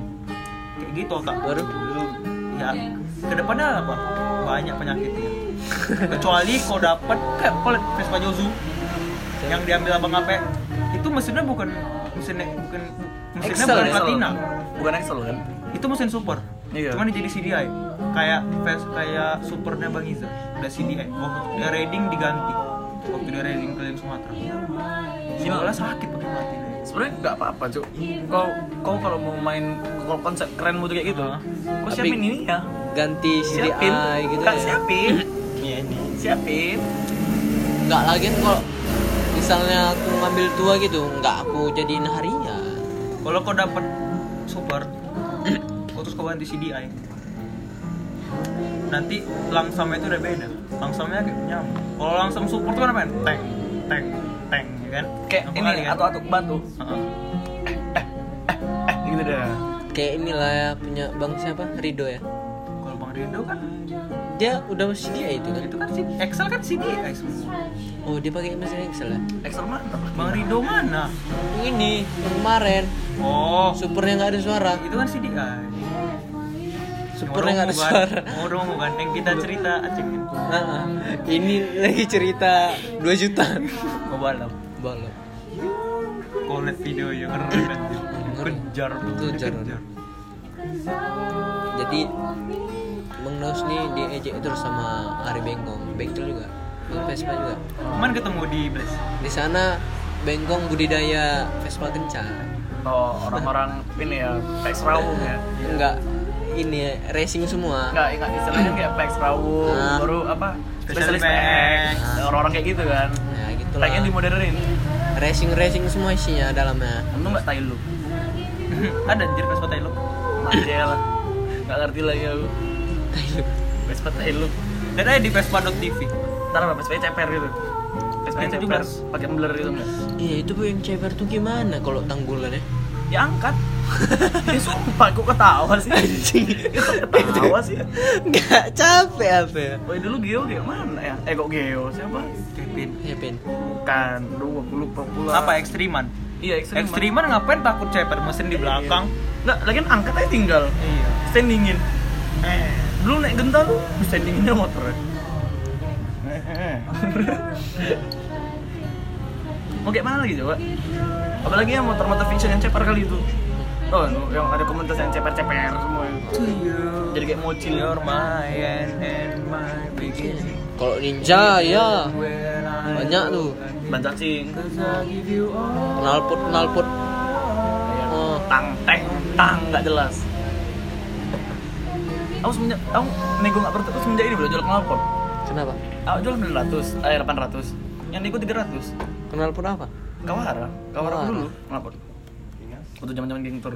Kayak gitu otak. baru Ya, ke depannya apa? Banyak penyakitnya. Kecuali kau dapat kayak pelet Vespa Jozu yang diambil abang Ape itu mesinnya bukan mesinnya bukan mesinnya Excel bukan ya? platina Bukan Excel kan? itu mesin super Iya. cuman jadi CDI kayak Ves- kayak supernya Bang Iza udah CDI waktu dia riding diganti waktu dia riding keliling Sumatera Simbola sakit pakai platina Sebenarnya nggak apa-apa cuk. Kau kau kalau mau main kalau konsep keren motor kayak gitu, Hah? kau Tapi- siapin ini ya. ganti Siapin, CDI gitu Nggak, ya siapin, Iya, ini. siapin. nggak lagi kalau misalnya aku ngambil tua gitu nggak aku jadiin harinya kalau kau dapat super kau terus kau ganti CDI nanti langsamnya itu udah beda. Langsamnya kayak nyamuk kalau langsam super tuh kan apa tank. Tank. Tank ya kan? Kayak Nampak ini kali kan? atau atuk batu, Heeh. eh gitu dah. kayak inilah ya punya bang siapa? Rido ya? Kalau Bang Rido kan? Dia udah CDI itu kan? Itu kan si- Excel kan CDI semua oh dia pakai mesin Excel ya? Excel mantap. Bang Rido mana? Ini yang kemarin. Oh. Supernya nggak ada suara. Itu kan CDI supernya nggak ada suara. kan, mau dong kan yang kita cerita aceng kan Ah, ah. ini lagi cerita 2 juta. Mau balap? Balap. Liat video yang keren kan? Kejar. Kejar. jadi Bang Naus nih diejek terus sama Ari Bengkong. Bengkel juga. Bang Vespa juga. Kemarin ketemu di Blaze. Di sana Bengkong budidaya Vespa kencang. Oh, orang-orang ini ya, Pex Rawung ya. Enggak ini racing semua. Enggak, enggak istilahnya kayak Pex Rawung, Ah. baru apa? Spesialis Spesialis Pex. Ah. Orang-orang kayak gitu kan. Ya gitu Pengen lah. dimodernin. Racing racing semua isinya dalamnya. Untung enggak tai lu. ada anjir Vespa Tailuk Anjir lah. Enggak ngerti lagi aku. Vespa tai lu. dan ada di Vespa.tv Ntar apa? Vespa ceper gitu. Vespa Itu ceper juga. pakai tumbler gitu enggak? Iya itu bu yang ceper tuh gimana kalau tanggulannya? Ya angkat. ya sumpah kok ketawa sih. Kok ketawa sih. Enggak capek apa ya? Oh dulu Geo Geo mana ya? Eh kok Geo? Siapa? Kevin Pin. Bukan, dulu aku lupa pula. apa ekstriman Iya, ekstrim. ekstriman ngapain takut ceper mesin di belakang Enggak, lagi angkat aja tinggal. iya Standingin. Eh, dulu naik gental, standinginnya motor. Mau kayak mana lagi coba? Apalagi yang motor-motor fiction yang ceper kali itu. Oh, yang ada komunitas yang ceper-ceper semua itu. Jadi kayak mochi. You're my end and my beginning Kalau ninja ya banyak tuh. Ban cacing. Cause I give you all Knalpot knalpot. Kayak Oh. Tang, teng, tang, nggak jelas. Aku semenjak, aku nego nggak pernah, aku semenjak ini udah jual knalpot. Kenapa? Aku jual 900, eh 800 Yang nego 300 Knalpot apa? Kawara, Kawara Kawara. dulu? Knalpot Waktu zaman zaman geng tour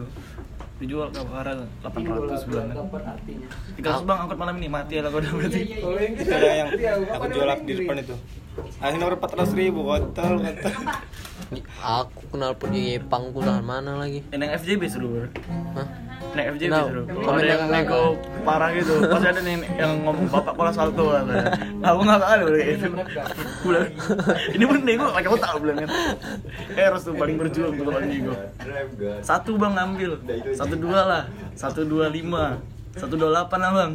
Dijual Kawara 800 bulan 300 bang angkut malam ini, mati ya lah kau udah berarti ada yang aku jual di depan itu. Akhirnya nomor 400 ribu kontol Aku knalpot di Jepang ku tangan mana lagi? Yang FJB seru bro. Hah? Naik Tahu. seru Komen Kalau ada yang nego parah gitu. Pasti ada nih yang ngomong bapak pola salto katanya. Aku nggak gitu Gue bilang, Ini pun nego pakai otak bilang kan Eros tuh paling berjuang tuh kalau nego Satu bang ngambil. Satu dua lah. Satu dua lima. Satu dua delapan lah bang.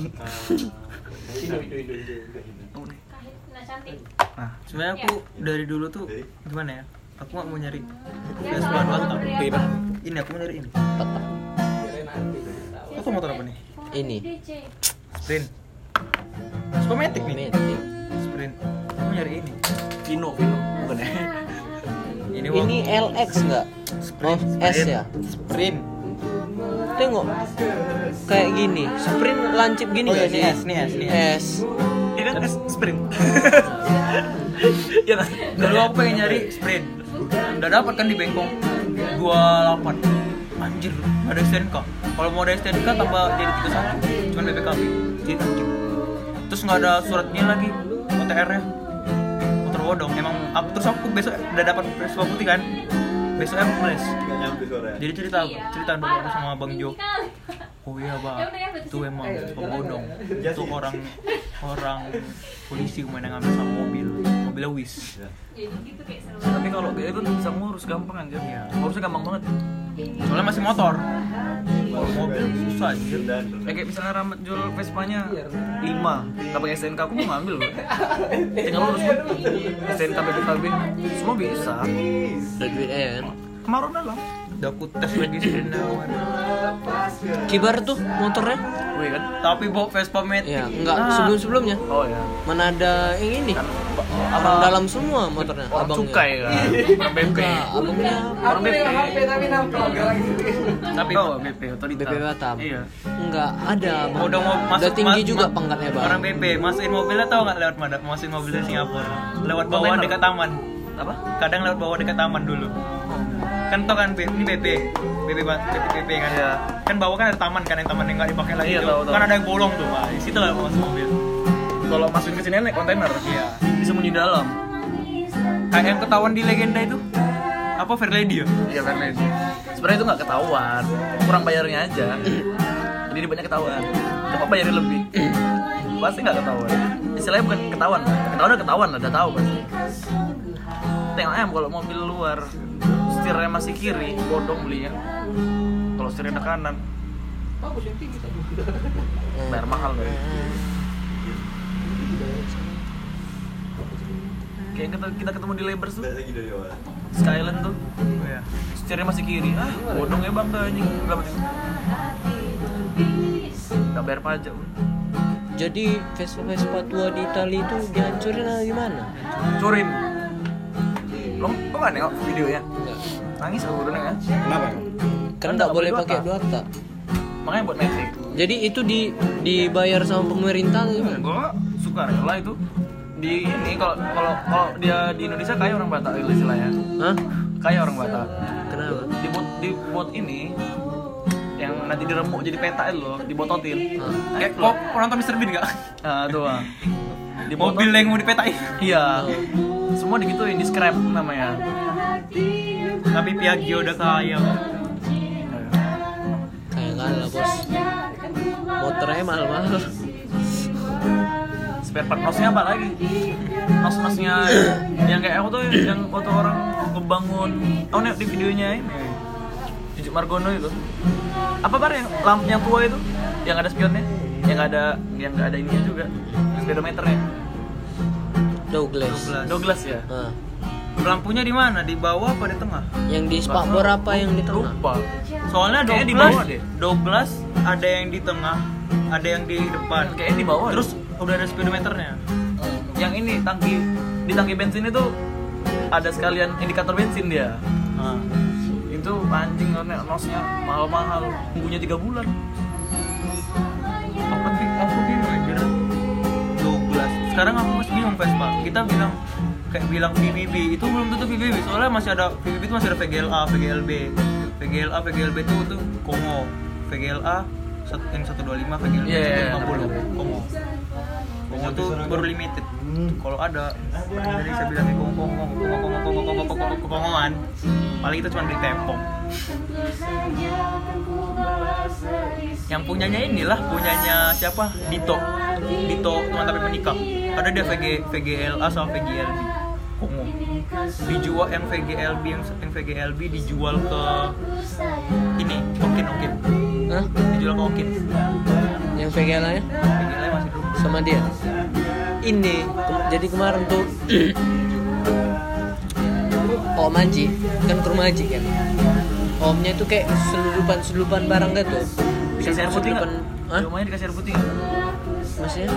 Nah cantik. Nah. Sebenarnya aku dari dulu tuh gimana ya? Aku nggak mau nyari Vespa Duanta ini aku mau nyari ini apa motor apa nih? Ini. Sprint. Matic nih. Sprint. Aku mau nyari ini. Vino, Vino. Bukan ya? Ini Ini LX enggak? Oh, S ya. sprint. Tengok. Kayak gini. Sprint lancip gini Oh, nggak ini sih? S, ini S, ini S. Ini kan S sprint. Iya kan dulu aku pengen nyari sprint. Udah dapat kan di Bengkong. 28 anjir ada STNK kalau mau ada STNK tambah jadi 31 cuman BPKB jadi anjir terus nggak ada suratnya lagi OTR nya motor bodong emang aku terus aku besok udah dapat Vespa putih kan? Besoknya aku les. Jadi cerita aku cerita dulu aku sama Bang Jo. Oh iya bang, itu emang pembodong. Itu orang orang polisi kemarin yang ngambil sama mobil, mobilnya Wis. Jadi gitu kayak seru. Tapi kalau kayak itu bisa ngurus gampang aja Iya. Ngurusnya gampang banget Soalnya masih motor. Kalau mobil susah anjir. Ya kayak misalnya Rahmat jual Vespanya 5 Gak pakai STNK aku mau ngambil loh Tinggal lurus STNK BPKB Semua bisa Udah duit ya kan? Kemarin dalam Udah aku tes lagi kemarin. Kibar tuh motornya. Wih kan Tapi bawa Vespa Matic. Ya, enggak Ah. sebelum-sebelumnya. Oh ya Mana ada yang ini? Kan Orang dalam semua motornya, Orang abangnya. cukai kan Orang BP Enggak, abangnya Orang BP Tapi Oh BP otorita BP Batam. Iya Enggak ada. Bang. udah mau masuk Udah tinggi ma- juga ma- pangkatnya, Bang. Orang BP masukin mobilnya tau nggak lewat mana? Masukin mobilnya Singapura. Lewat bawah dekat taman. Apa? Kadang lewat bawah dekat taman dulu. Kan tau kan B- ini BP, BP BP, BP kan. Iya. Kan bawah kan ada taman kan yang taman yang nggak dipakai lagi Iya, tuh. tahu, tahu. Kan ada yang bolong tuh, Pak. Di situ lah masuk mobil. Kalau masukin ke sini naik kontainer Iya. Disembunyi di dalam Kayak yang ketahuan di legenda itu. Apa Fairlady ya? Iya Fairlane Sebenarnya itu nggak ketahuan Kurang bayarnya aja Jadi dia banyak ketahuan Coba bayarin lebih Pasti nggak ketahuan Istilahnya bukan ketahuan Ketahuan udah ketahuan udah tahu pasti Tengok ayam kalau mobil luar Setirnya masih kiri, bodong belinya. Kalau setirnya kanan. Bayar mahal loh Kayak kita, kita ketemu di Labers tuh. Skyland tuh. Iya. setirnya masih kiri. Ah bodong ya bang anjing nggak nggak bayar pajak. Jadi Vespa Vespa tua di Itali itu dihancurin atau gimana? curin Lo kok gak nengok videonya? Enggak. Nangis aku udah kan? Kenapa? Kan enggak boleh pakai tak. Makanya buat Netflix. Jadi itu di dibayar sama pemerintah gimana? Gue suka rela itu di ini kalau kalau kalau dia di Indonesia kayak orang Batak gitu istilahnya. Hah? Kayak orang Batak. Kenapa? Dibuat dibuat ini yang nanti diremuk jadi peta itu loh, dibototin. Hah? Kayak kok nonton Mr. Bean gak? Nah, tuh. ah. Mobil yang mau dipetain. Iya. Semua digituin di scrap namanya. Tapi Piaggio udah kaya. Kayak kalah bos. Motornya mahal-mahal. spare part nosnya apa lagi? Nos nosnya yang kayak aku tuh yang foto orang ngebangun. Oh nih di videonya ini? Jujuk Margono itu. Apa bar yang lamp yang tua itu? Yang ada spionnya? Yang ada yang nggak ada ininya juga. Speedometernya Douglas. Douglas ya Hah. Lampunya di mana? Di bawah apa di tengah? Yang di spakbor apa yang di tengah? lupa Soalnya Kayaknya di Douglas, bawah deh. Douglas ada yang di tengah, ada yang di depan. kayaknya di bawah Terus udah ada speedometernya. yang ini tangki di tangki bensin itu ada sekalian indikator bensin dia Nah, itu anjing nosnya mahal-mahal tunggunya tiga bulan Sekarang aku masih bingung Vespa. Kita bilang kayak bilang VBB itu belum tentu VBB soalnya masih ada VBB itu masih ada VGLA, VGLB. VGLA, VGLB itu tuh Kongo. VGLA satu yang 125 VGLB iya, iya. 150 Kongo. Kongo tuh baru limited. Kalau ada orang Indonesia bilangnya Kongo Kongo Kongo Kongo Kongo Kongo Kongo Kongo Kongo Kongoan. Paling itu cuma beli tepung. Yang punyanya inilah punyanya siapa? Dito. Dito teman tapi menikah. Ada dia VG VGLA sama VGLB. Kongo. Dijual yang VGLB yang, yang VGLB dijual ke ini Okin Okin. Hah? Dijual ke Okin. Yang VGL nya VGLA masih dulu. sama dia. Ini ke- jadi kemarin tuh Om Haji kan ke rumah Haji kan. Omnya tuh kayak seludupan-seludupan barang gitu. dikasih air putih nggak? Hah? rumahnya dikasih air putih? Maksudnya?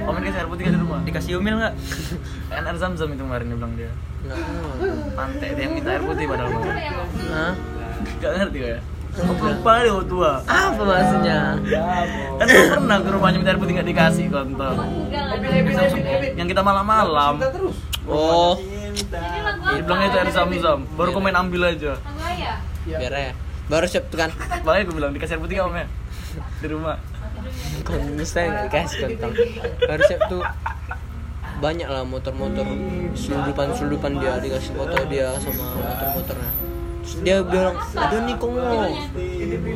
Om dikasih air putih nggak di rumah? Dikasih umil nggak? Kan air zam-zam itu kemarin dia bilang dia. Pantai dia minta air putih padahal. Hah? Gak ngerti gue ya? Lupa deh tua. Apa maksudnya? Kan gue pernah ke rumahnya minta air putih gak dikasih kontol. Yang kita malam-malam. Oh, Dia bilangnya itu air zam-zam. Baru komen ambil aja. Biar ya. Baru siap tuh kan. Makanya gue bilang dikasih air putih gak om ya? Di rumah. Mustahil nggak dikasih kontol. Baru siap tuh. Banyak lah motor-motor seludupan-seludupan dia dikasih foto dia sama motor-motornya. Terus dia bilang ada nih kongo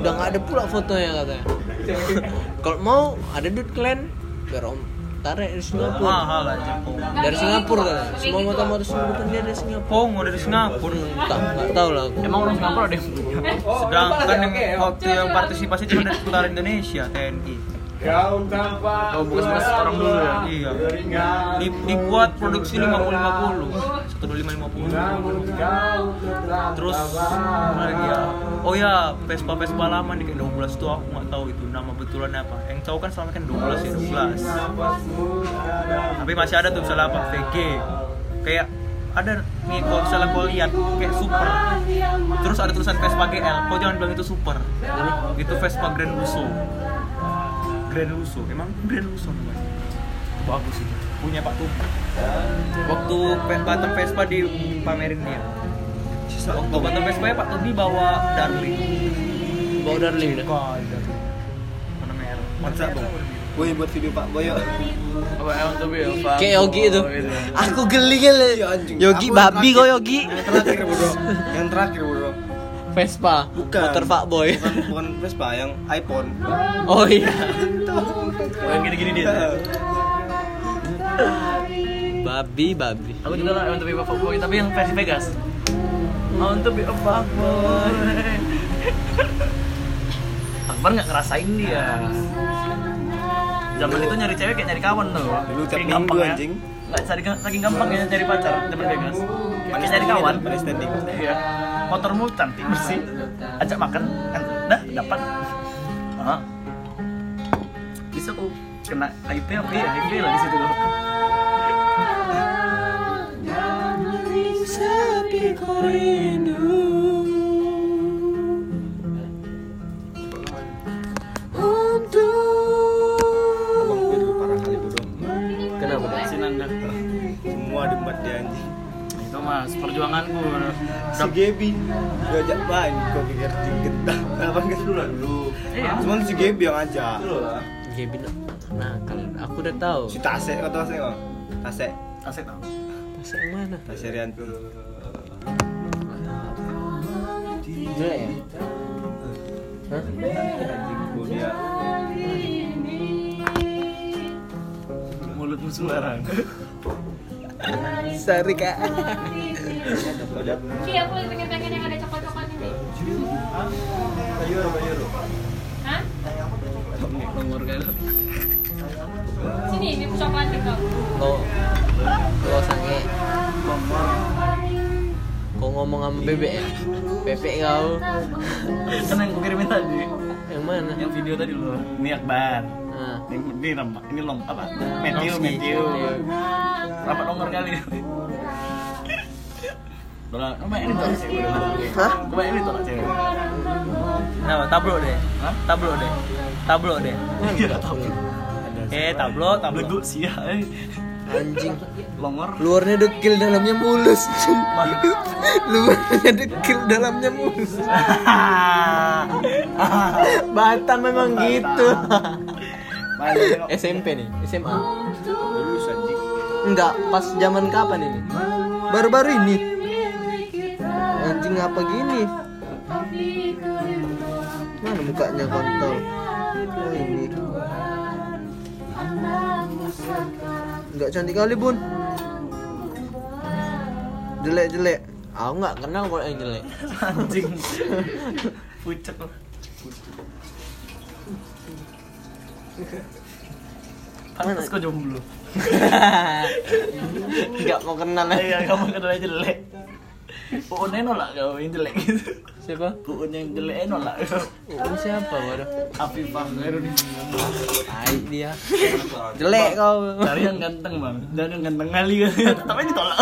udah nggak ada pula fotonya katanya kalau mau ada duit kalian biar om tarik dari Singapura Mahal aja Kongo. dari Singapura katanya semua motor-motor seludupan dia dari Singapura Kongo dari Singapura. entah nggak tahu lah aku Emang orang Singapura ada yang punya? Sedangkan yang waktu yang partisipasi cuma dari seputar Indonesia TNI. Oh bekas-bekas orang dulu ya? Iya. Di, dibuat produksi 50 50. 125 50. Terus apa lagi ya? Oh ya, Vespa Vespa lama nih kayak 12 tuh aku nggak tahu itu nama betulan apa. Yang tahu kan selama kan 12 ya 12. Tapi masih ada tuh misalnya apa? VG. Kayak ada nih kalau misalnya kau lihat kayak super terus ada tulisan Vespa GL kau jangan bilang itu super itu Vespa Grand Lusso Grand Lusso emang Grand Lusso namanya? Bagus sih. Punya Pak Tubi waktu Batam Vespa di pamerin dia waktu Batam Vespa ya Pak Tubi bawa Darling bawa darling Kok mana merah. WhatsApp dong. Woi buat video Pak. Boyo. Apa emang tuh Bil? kayak Yogi itu. aku geli geli. Iya, anjing. Yogi babi yang kok. Yogi. Yang terakhir bro. Yang terakhir bro. Vespa Bukan. motor fuckboy Bukan, bukan Vespa, yang iPhone. oh iya Oh, yang gini-gini dia. babi babi Aku juga lah tuh Bil fuckboy, tapi yang versi Vegas. I want to be a fuckboy. Akbar nggak ngerasain dia. Zaman itu nyari cewek kayak nyari kawan tuh. Dulu tiap minggu, gampang ya. anjing. Nggak saking, saking gampang ya nyari pacar zaman Vegas. Pakai nyari kawan. Pakai standing. Iya. Motormu cantik bersih. Ajak makan, kan dah dapat. Ah. Bisa aku kena HIV apa ya? HIV lah di situ loh. sepi rindu Abang gue dulu parah kali bodoh. Kenapa? Dek? Sinanda. Semua debat dia anjing. Itu mas perjuanganku. Si Gebi udah ajak main kok pikir kita apa enggak dulu dulu. Iya. Cuman si Gebi yang ajak. Gaby nah kalau aku udah tahu Si Tase kau tahu Tase kok? Tase. Aset tau. Masa yang mana Tase Rianti. jelek ya Hah? Dia. Mulutmu sembarang. Sorry kak. Ki, aku lagi pengen-pengen yang ada coklat-coklat ini. Bayur, bayur. Hah? Nomor kali. Sini, ini coklat kau. Kau Kau sange Kau ngomong sama bebek ya? Bebek kau Kan yang gue kirimin tadi. Yang mana? Yang video tadi loh. Ini Akbar. Nah, Ini ini nama, ini lom apa? Matthew. Matthew. Rapat nomor kali. Dolar, coba ini tolak cewek. Hah? Coba ini tolak cewek. Kenapa? Tablo deh. Hah? Tablo deh. Tablo deh. Iya, tahu. Eh, tablo, tablo. Bego sih ya. eh. anjing Longor. Luarnya dekil, dalamnya mulus Luarnya dekil, dalamnya mulus Batam memang gitu. SMP nih, SMA Lulus anjing. Enggak, pas zaman kapan ini? Baru-baru ini Anjing apa gini? Mana mukanya kontol? Oh ini Enggak cantik kali bun Jelek-jelek Aku nggak kenal kalau yang jelek Anjing. Pucet loh. Pantas kok jomblo. Enggak mau kenal ya Iya, kamu kenal aja jelek. Uunnya nolak kau yang jelek gitu. Siapa? Uun yang jelek nolak kau. Oh, siapa waduh? Afifah di Hai dia Jelek kau Cari yang ganteng bang, dan yang ganteng kali Tapi ditolak.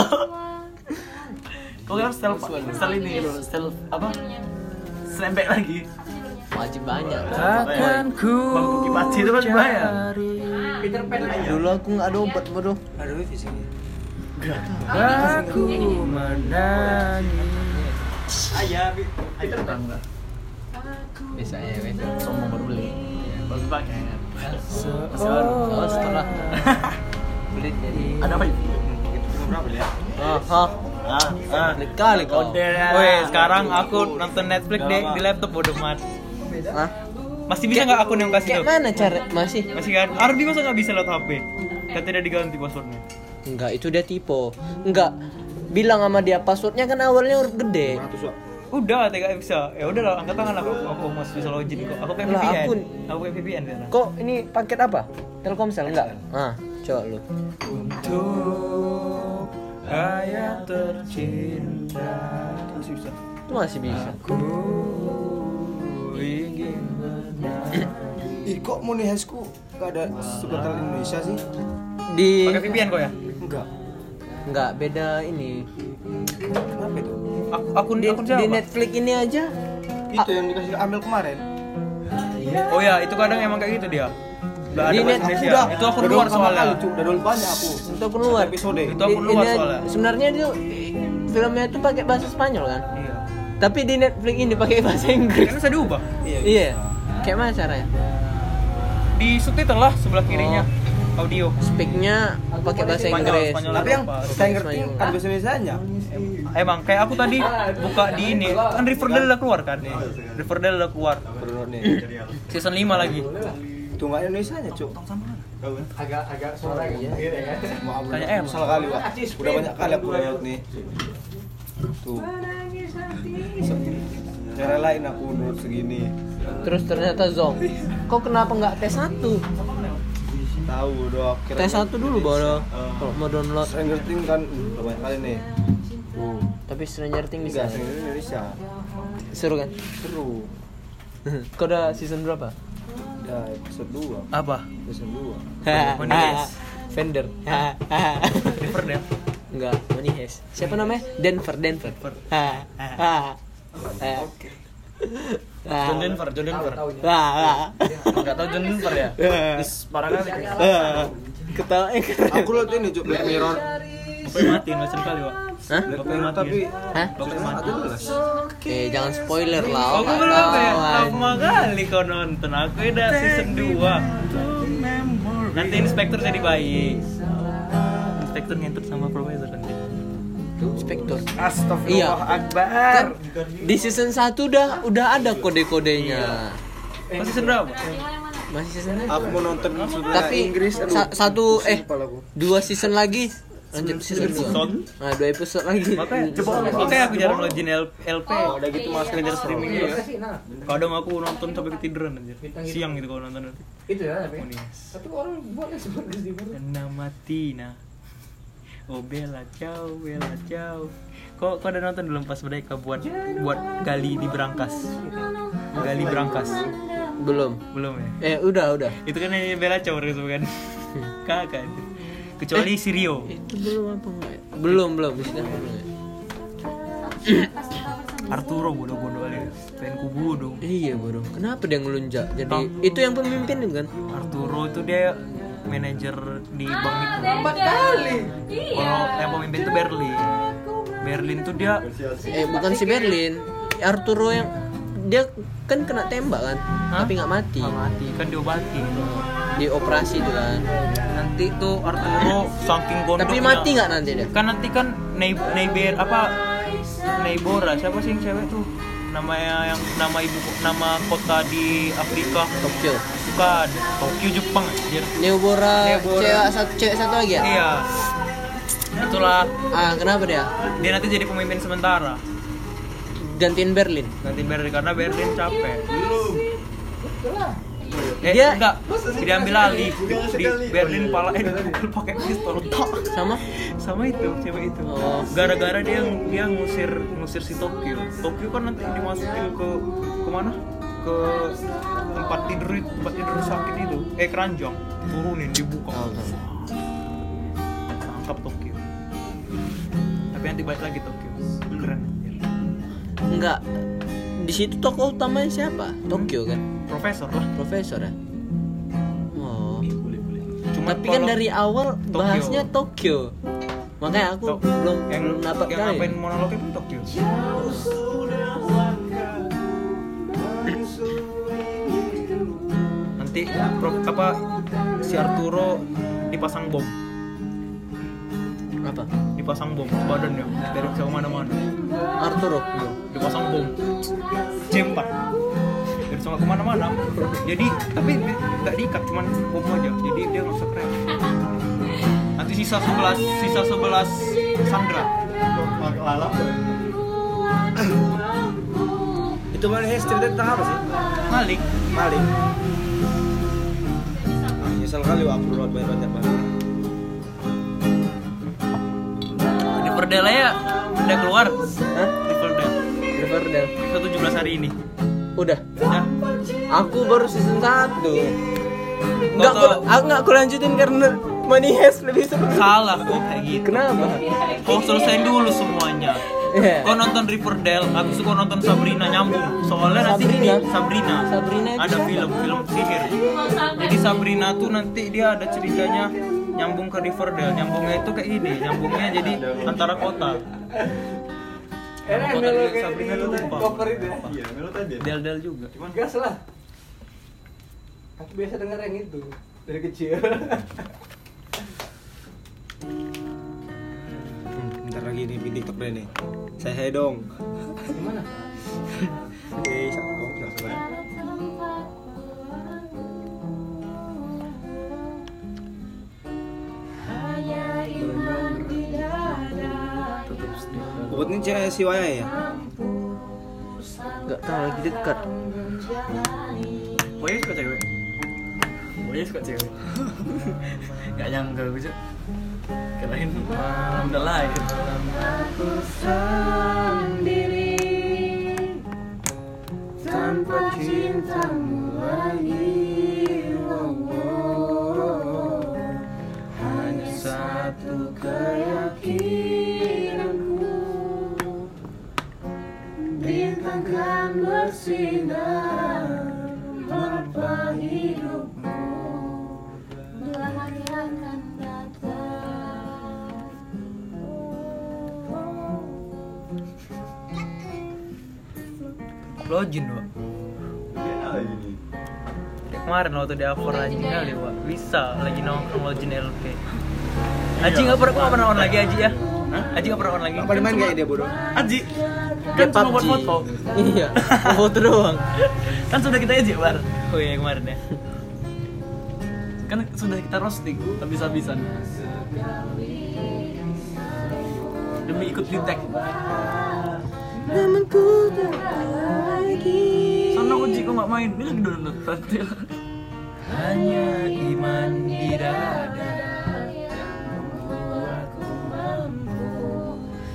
Kau kan style style ini style apa? Selembek lagi. Wajib banyak Akan ku Bangku kipaci itu kan bahaya. Dulu aku nggak ada obat bodoh Ada wifi sini. Aku menangis. Tentang lah. Bisa ya wes Sombong baru beli. Baru pakai kan. Oh setelah Beli jadi Ada apa itu? Itu cuma berapa ya? Ah, ah. Ah, ah. Kali kau. Woi, sekarang aku nonton Netflix di, di laptop bodoh mat. Hah? Masih bisa nggak akun yang kasih Kayak tuh? mana cara masih? Masih kan? Ardi masa nggak bisa lewat HP? Kan tidak diganti passwordnya. Enggak, itu dia tipe. Enggak. Bilang sama dia passwordnya kan awalnya huruf gede. 100 Wak. Udah, tidak bisa. Ya udah lah, angkat tangan lah aku, aku masih bisa login kok. Aku pakai VPN. akun. Aku pakai VPN sekarang. Kok ini paket apa? Telkomsel enggak? Ah, coba lu. Untuk ayah tercinta. Masih bisa. Itu masih bisa. Ku ingin Ih, kok Monihesku gak ada subtitle Indonesia sih? Di pakai VPN kok ya? Enggak. enggak beda ini. Kenapa itu? Aku akun Di, akun di? Netflix ini aja. Itu yang dikasih Amel kemarin. Oh ya, itu kadang emang kayak gitu dia. Udah Di net- Indonesia. udah. Itu akun Udah luar pertama soalnya. Cuk. Udah dulu banyak aku. Itu akun luar. Satu episode. Itu akun Di- luar ini- soalnya. Sebenarnya itu filmnya itu pakai bahasa Spanyol kan? Iya. Tapi di Netflix ini pakai bahasa Inggris. Kan bisa diubah. Iya. Kayak mana caranya? Di subtitle lah sebelah kirinya. Audio. Speaknya pakai bahasa Inggris. Spanyol. Tapi yang saya ngerti ada bahasa Indonesia Emang kayak aku tadi buka di ini kan Riverdale udah keluar kan? Riverdale udah keluar. Season 5 lagi. Itu enggak Indonesia nya, Cuk. Maaf, Tanya em. salah kali, Pak. Udah banyak kali aku lewat nih. Tuh. Cara lain aku menurut segini. Terus ternyata Zong. Kok kenapa nggak T1? Tahu dong. kira- T1 dulu baru kalau mau download. Stranger Things kan udah banyak kali nih. Tuh. Tapi Stranger Things bisa. Enggak, Stranger Things Indonesia. Seru kan? Seru. Kau udah season berapa? Udah episode 2. Apa? Episode 2. Manis. Fender. Riverdale. Enggak, Money Heist. Siapa namanya? Denver, Denver. Ha. Ha. Ha. John Denver, John Denver. Ha. Enggak tahu John Denver ya? Ha. Is parah kali. Ha. Ketawa eh keren. Aku lihat ini Cuk, Black Mirror. Bapak mati nggak kali pak Hah? Black Bapak mati. tapi Hah? Bapak mati Eh, jangan spoiler lah. Aku belum ya? Lama kali kau nonton. Aku udah season 2 Nanti inspektur jadi baik Inspektur ngentut sama profesor nanti Inspektor. Astagfirullah Iya. Akbar. Kan di season 1 udah udah ada kode-kodenya. Pas season berapa? Masih season aku mau nonton Tapi Inggris aduh, sa- satu eh dua season lagi lanjut season Episode? 2. Nah, dua episode lagi. Makanya, makanya aku jarang login L- LP udah gitu mas Ngejar streaming ya Kadang aku nonton sampai ketiduran anjir Siang gitu kalau nonton nanti itu ya tapi orang buat yang seperti itu Nama Tina Oh Bella ciao Bella ciao Kok kok ada nonton belum pas mereka buat buat gali di berangkas gali berangkas Belum. belum ya Eh, udah, udah. itu kan yang Bella ciao itu kan kakak kecuali si Rio Itu belum apa enggak? Belum, belum. Arturo bodoh-bodoh kali pengen ku bunuh Iya, bodoh. Kenapa dia ngelunjak? Jadi itu yang pemimpin kan? Arturo itu dia manajer di bank itu Empat kali. kalau yang pemimpin itu Berlin Berlin tuh dia Eh, bukan si Berlin. Arturo yang dia kan kena tembak kan, Hah? tapi nggak mati. nggak mati kan diobati Di operasi itu kan. nanti tuh Arturo saking gondoknya Tapi mati nggak nanti dia? kan nanti kan Nei Neiber apa Neibora siapa sih yang cewek tuh namanya yang nama ibu nama kota di Afrika Tokyo. Bukan Tokyo Jepang anjir. Neobora, Neobora. cewek satu cewek satu lagi ya? iya. Itulah. Ah, kenapa dia? dia nanti jadi pemimpin sementara. Gantiin Berlin. nanti Berlin karena Berlin capek. Eh, Dia- enggak. Diambil alih. Di Berlin pala eh dipukul pakai pistol. Tok Sama? sama itu cewek itu. Oh. gara-gara dia dia ngusir ngusir si Tokyo. Tokyo kan nanti dimasukin ke ke mana ke tempat tidur itu- tempat tidur sakit itu eh keranjang turunin dibuka Oh, tangkap Tokyo tapi nanti balik lagi Tokyo keren Enggak. Di situ tokoh utamanya siapa? Tokyo kan? profesor lah Profesor ya? Oh. Cuma Tapi kan dari awal Tokyo. bahasnya Tokyo. Makanya aku Tok- belum yang belum dapat yang ngapain monolognya pun Tokyo apa si Arturo dipasang bom. Apa? dipasang bom badannya dari bisa ke mana-mana Arturo. dipasang bom. C4 dari sama ke mana-mana. Jadi tapi nggak diikat cuman bom aja. Jadi dia nggak bisa teriak. Nanti sisa 11 sisa 11 Sandra. Itu mana cerita tentang apa sih? Malik. Maling Nyesel kali aku buat banyak banyak banget di Perdela ya udah keluar Hah? di Perdela Riverdale. episode 17 hari ini Udah. ya Aku baru season 1. Enggak, aku enggak aku lanjutin karena Money Heist lebih seru. salah kok kayak gitu. Kenapa? kau selesaiin dulu semuanya. Iya. kau nonton Riverdale habis itu kau nonton Sabrina nyambung. Soalnya nanti Sabrina? ini Sabrina Sabrina ada film film sihir. Jadi Sabrina tuh nanti dia ada ceritanya nyambung ke Riverdale. Nyambungnya itu kayak gini nyambungnya jadi antara kota. Kota di Sabrina tuh lupa. Cover itu ya Del Del juga. Gas lah. Aku biasa denger yang itu dari kecil Bentar lagi nih di TikTok deh nih. Saya hai dong. Gimana? Eh dong siapa Buat ini cewek si Waya ya? Enggak tahu lagi dekat. Boy suka cewek. Boy suka cewek. Gak nyangka gue Kirain malam udah lahir Tanpa cintamu lagi Hanya satu keyakinanku. Bintang kan bersinar Login Wak Kayak kemarin waktu di Avor anjing kali Wak Bisa lagi nongkrong login LP Aji nggak pernah nggak pernah on lagi Aji ya? Aji nggak pernah on lagi. Apa dimain kayak dia bodoh? Aji. Kan cuma buat foto. Iya, foto doang. kan sudah kita aja bar Oh iya kemarin ya. kan sudah kita roasting habis-habisan. Demi ikut di tag sana kunci kok nggak main ini lagi download Hanya iman di dada membuatku mampu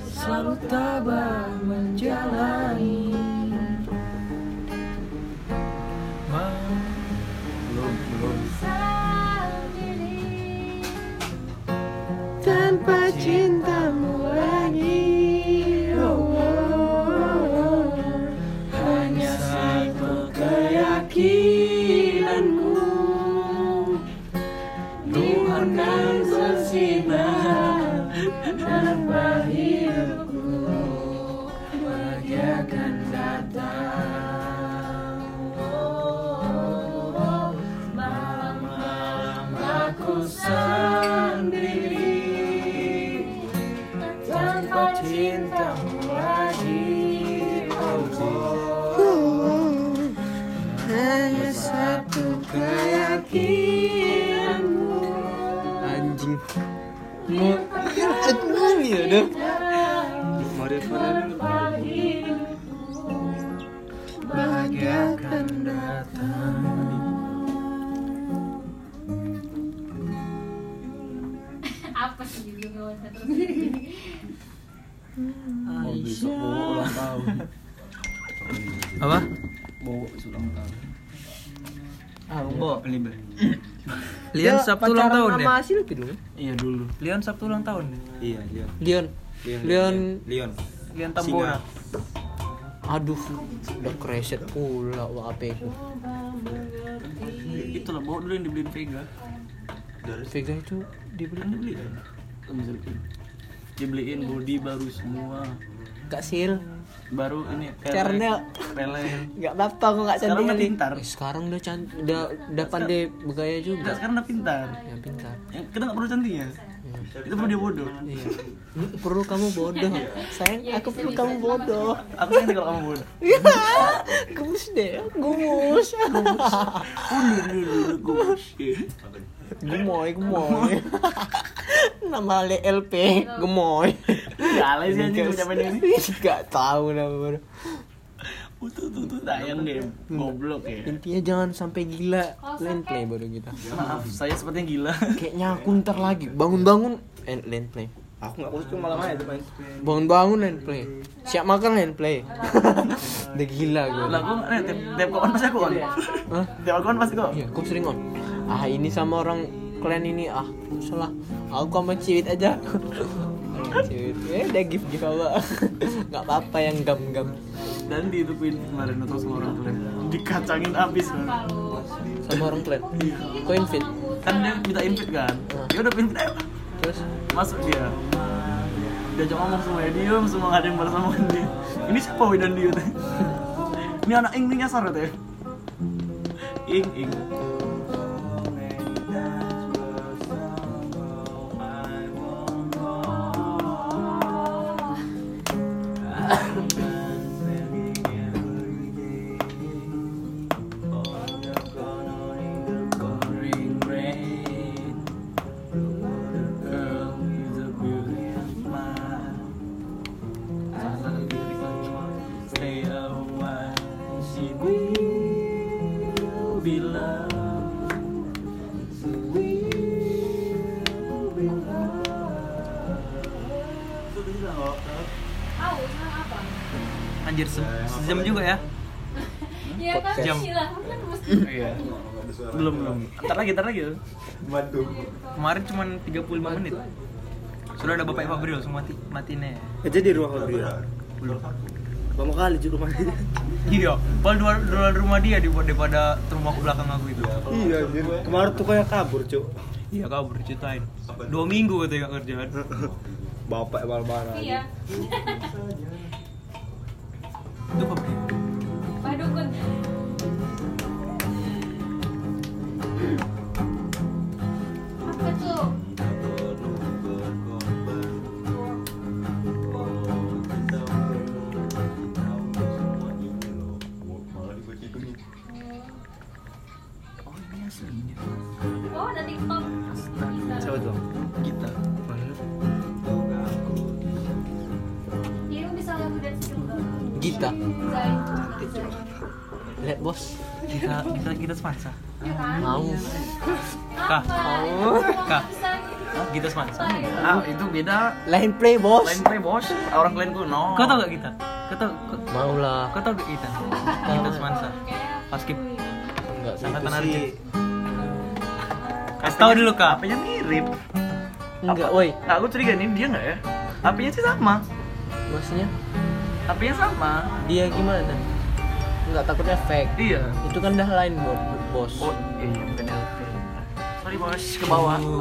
selalu tabah menjalani. Anjing. Mau ya deh. bahagia akan datang Apa sih juga terus oh, besok bawa ulang tahun apa bawa besok ulang tahun ah bo libel Lian Sabtu ulang tahun Silvi dulu. iya dulu Lian Sabtu ulang tahun deh Iya, Leon. Leon. Leon. Leon. Leon. Lian Tambora Aduh, udah kreset pula wa HP ku. itu lah bawa dulu yang dibeliin Vega Vega itu dibeli kan dibeli kan Sama Zelkin. dibeliin body baru semua Kak Sil. baru ini pelek. Enggak apa-apa kok enggak Sekarang cantik kali. pintar. Eh, sekarang udah cantik, udah udah pandai bergaya juga. sekarang udah pintar Ya pintar. yang kita nggak perlu cantiknya itu perlu dia bodoh Iya. Hmm, Perlu kamu bodoh. Sayang, aku perlu kamu bodoh. aku sayang deh kalau kamu bodoh Ya, gemus deh, gemus. Ulu, ulu, ulu, gue Gemoy, gemoy. Nama LP, gemoy. Gak sih anjing ucapan ini Gak tahu nama baru. Tuh, tuh, tuh, sayang deh Goblok ya Intinya jangan sampai gila lane play baru kita. Maaf, saya sepertinya gila Kayaknya aku ntar lagi bangun-bangun eh, lane play. Aku nggak kostum malam aja tuh main. Bangun-bangun lane play. Siap makan lane play. Udah gila gue. Lah, gue eh, tiap, tiap kawan pasti aku on Hah? Tiap kawan pasti kok Iya, kau sering on. Ah, ini sama orang klan ini ah, salah. Aku sama ciwit aja. ciwit. Eh, udah gift gift apa? Gak apa-apa yang gam-gam. Dan di itu Queen kemarin atau sama orang kalian Dikacangin abis kan Sama orang klan. Kau invite. Kan dia minta invite kan Ya udah invite ayo Terus Masuk dia Diajak ngomong semua ya diem semua nggak ada yang balas omongan dia Ini siapa Widan dia Ini anak Ing nih nyasar teh Ing Ing Kemarin cuma 35 menit Sudah ada bapak Fabril, semua mati matinya. Kerja di rumah Fabrio. Belum. Lama kali juga rumahnya. Iya, paling dua, dua rumah dia di- daripada rumah ke belakang aku itu. Iya, anjir. Kemarin tuh kayak kabur, Cuk. Iya, kau ceritain. Dua minggu katanya nggak kerjaan. Bapak bal-balan. Iya. Itu beda. lain play bos Lain play bos, orang lain kuno. Kau tau gak kita? Kau tau mau lah kau tau gak kita? Kita semansa. Pas skip nggak sih angkatan Si Arjun. Kasih tau dulu kak. Apanya mirip. enggak woi Nah, aku curiga nih dia nggak ya? Apanya sih sama. maksudnya Apanya sama. dia gimana nggak takutnya fake Iya. itu kan dah lain Bo- bos Oh, iya, bukan LP. Sorry bos, ke bawah. Aku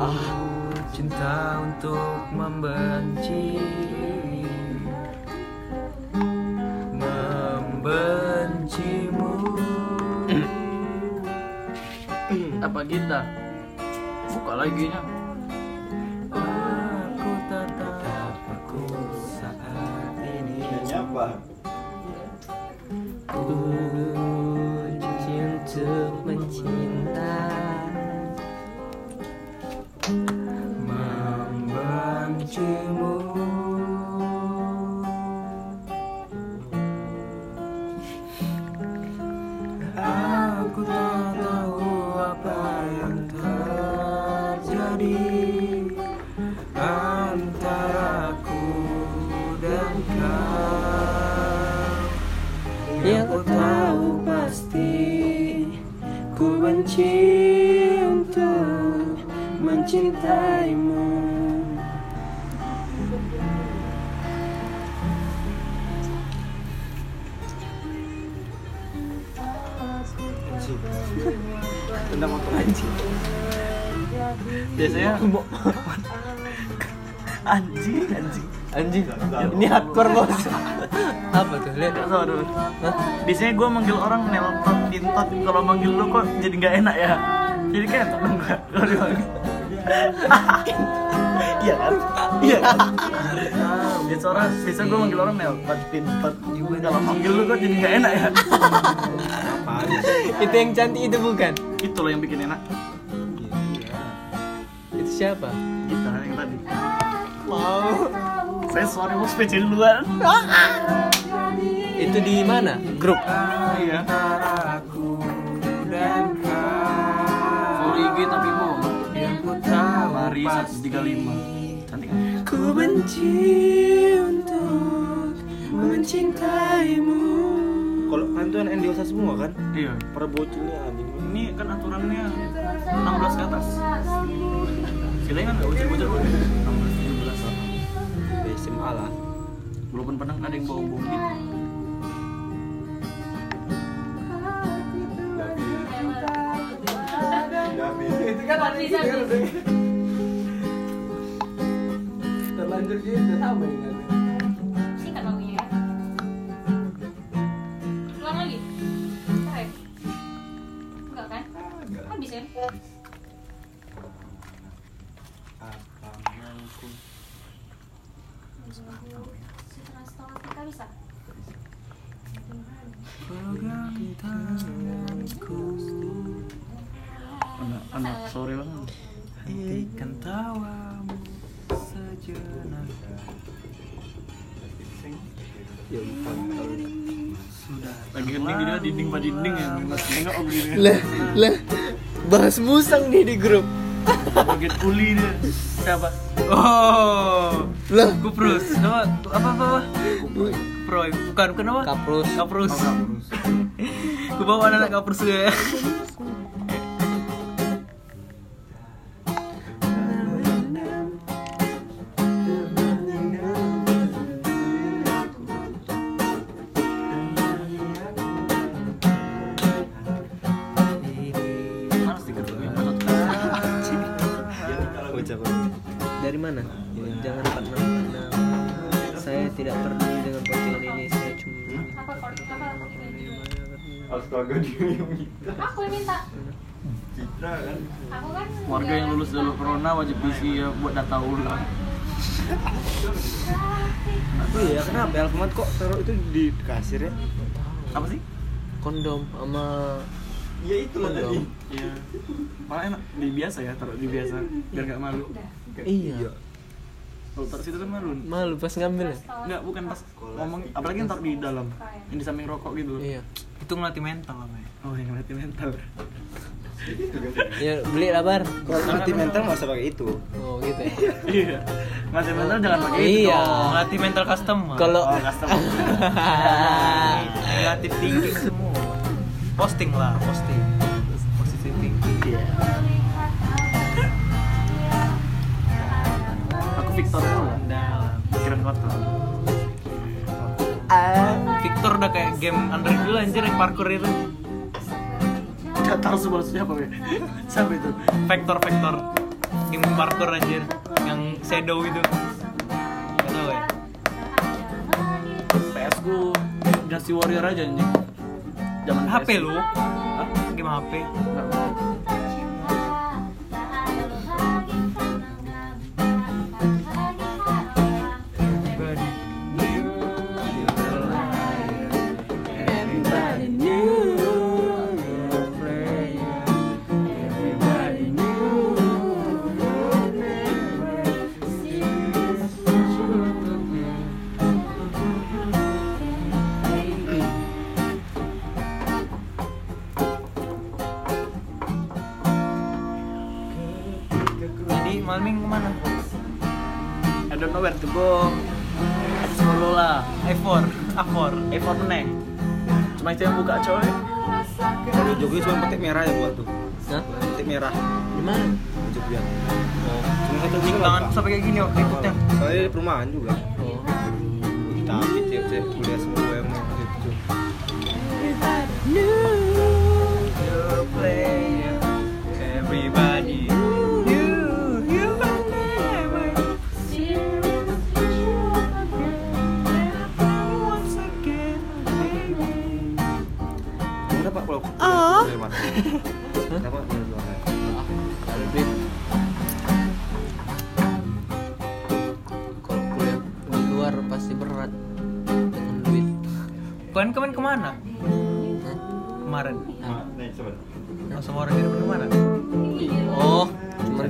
cinta untuk membenci Membencimu Apa kita? Buka lagi nya. Anjing. ini hardcore bos apa tuh lihat tau dulu. Biasanya gue manggil orang nelpon pintot kalau manggil lu kok jadi nggak enak ya. Jadi kayak dong gak? Kalau. Iya kan? Iya kan? Biasa orang, biasa gue manggil orang nelpon pintot. Kalau manggil lu kok jadi nggak enak ya. itu yang cantik itu bukan Itu loh yang bikin enak. itu siapa Kita yang tadi. mau Saya sorry bos PC duluan. itu di mana grup Iya. Dan kau Full IG tapi mau. Mari 135. Cantik kan? Ku benci untuk mencintaimu Kalau yang dewasa semua kan? Iya. Para bocilnya anjing. Ini kan aturannya 16 ke atas. Kita kan nggak bocor-bocor Walaupun pernah ada yang bawa bom gitu. Terlanjur gitu sama ini. Dia dinding ya. Tengok om gini. lah lah bahas musang nih di grup. Bagian kuli dia. Siapa? Oh. Lah. Kuprus. Nama apa apa apa? Pro bukan bukan apa? Kaprus. Kaprus. Ku bawa anak kaprus ya corona wajib isi ya buat data ulang. Iya kenapa Alfamart kok taruh itu di kasir ya? Apa sih? kondom sama Ya itu lah tadi. Iya. Malah enak di biasa ya taruh di biasa biar gak malu. iya Kalau taruh situ kan malu. malu pas ngambil ya Enggak, bukan pas ngomong apalagi yang taruh di dalam. Yang di samping rokok gitu. iya Itu ngelatih mental namanya. Oh, yang ngelatih mental. Ya beli lah bar Kalau nanti mental nggak usah pakai itu. oh gitu ya Iya. Ngelatih mental jangan pakai itu. Iya. dong. Ngelatih mental customer. kalau Oh, custom. negatif thinking semua. Posting lah, posting. Positive thinking. Iya. Aku Victor dulu. Pikiran kotor. Victor udah kayak game Android dulu anjir yang parkour itu. Gak tahu sebelumnya apa ya. Siapa itu? Vector. Game parkour anjir yang shadow itu. Gak tau ya? PS ku Dynasty Warrior aja anjing. Zaman HP PS. lu? Hah? Game HP. Nggak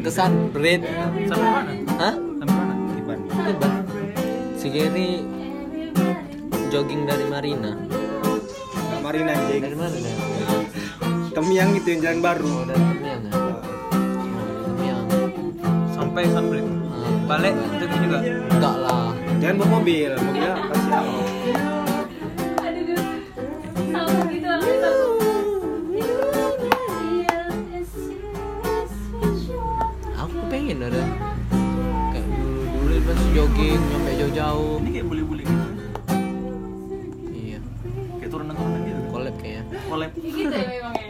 kesan berit Sampai mana? hah Sampai mana? Tiban. Tiba. si Gary jogging dari Marina Nggak Marina anjing. dari mana dah Temiang itu yang jalan baru. oh dari Temiang ya dari Temiang Sampai Sunbridge. Ah, Balik itu juga. enggak lah Jangan bawa mobil, mobilnya pasti apa? Jogging nyampe jauh-jauh Ini kayak bully-bully gitu. iya Kayak turunan-turunan gitu. collab kayaknya Collab. Ya gitu ya memangnya.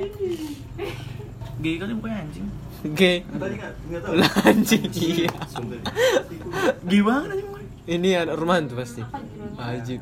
Gay kali bukannya anjing. Oke. Tadi nggak tahu. Lah, anjing iya. Gay banget anjing. Ini anak rumahan tuh pasti. Wajib.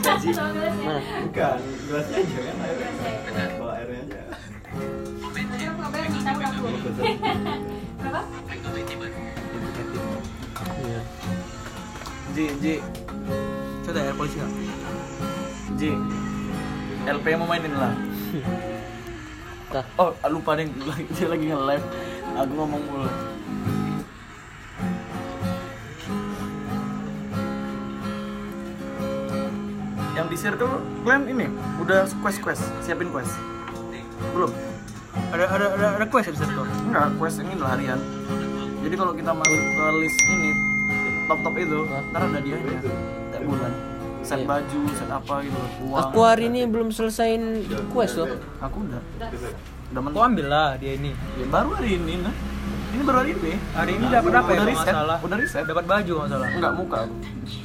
Saji. Mana? Bukan, gelasnya aja kan airnya. Bawa airnya aja. Berapa? Iya Ji, Ji, Coba ya polisi nggak? Ji. LP mau mainin lah. Oh, lupa deh, dia lagi nge-live. Aku ngomong mulu. Di circle kalian ini udah quest quest, siapin quest. Belum? Ada ada ada ada quest ya di situ. Enggak, quest ini adalah harian. Jadi kalau kita masuk ke list ini top top itu, ntar ada dia tiap bulan. Set Iya. baju, set apa gitu. Uang. Aku hari ini belum selesaiin quest loh Aku udah. Udah mentok. ambil lah dia ini. Ya, baru hari ini nah. Ini baru hari ini. Hari ini dapat apa ya? Udah riset, udah riset. Dapat baju kalau nggak salah. Enggak muka.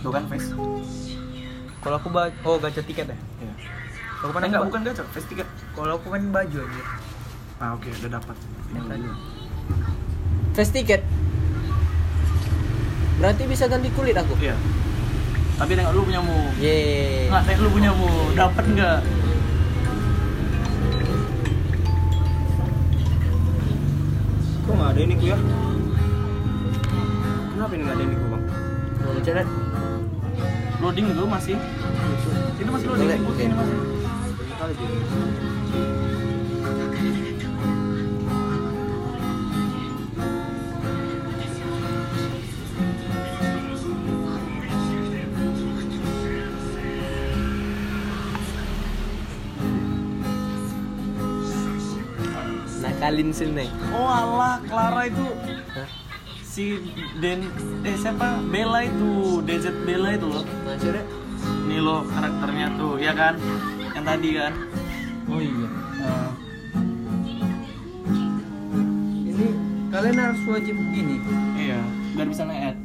Tuh kan face. Kalau aku baju, oh gacha tiket ya. Iya. Aku Eh, kan enggak bukan gacha, face tiket. Kalau aku kan baju aja. Ah, oke, udah dapat. Fast ticket Berarti bisa ganti kulit aku Iya. Tapi tengok lu punya mu. Yeay Enggak, tengok lu punya mu. Dapat enggak? Kok nggak ada ini ku ya? Kenapa ini nggak ada ini ku bang? Mau coret? Loading dulu masih. Itu masih loading. Boleh, Ini masih. Nakalin sini Oh alah, Clara itu Hah? Si Den eh siapa? Bella itu, DZ Bella itu loh. Ini loh karakternya tuh, ya kan? Yang tadi kan. Oh iya. Nah, Ini kalian harus wajib ini. iya, biar bisa nge-add.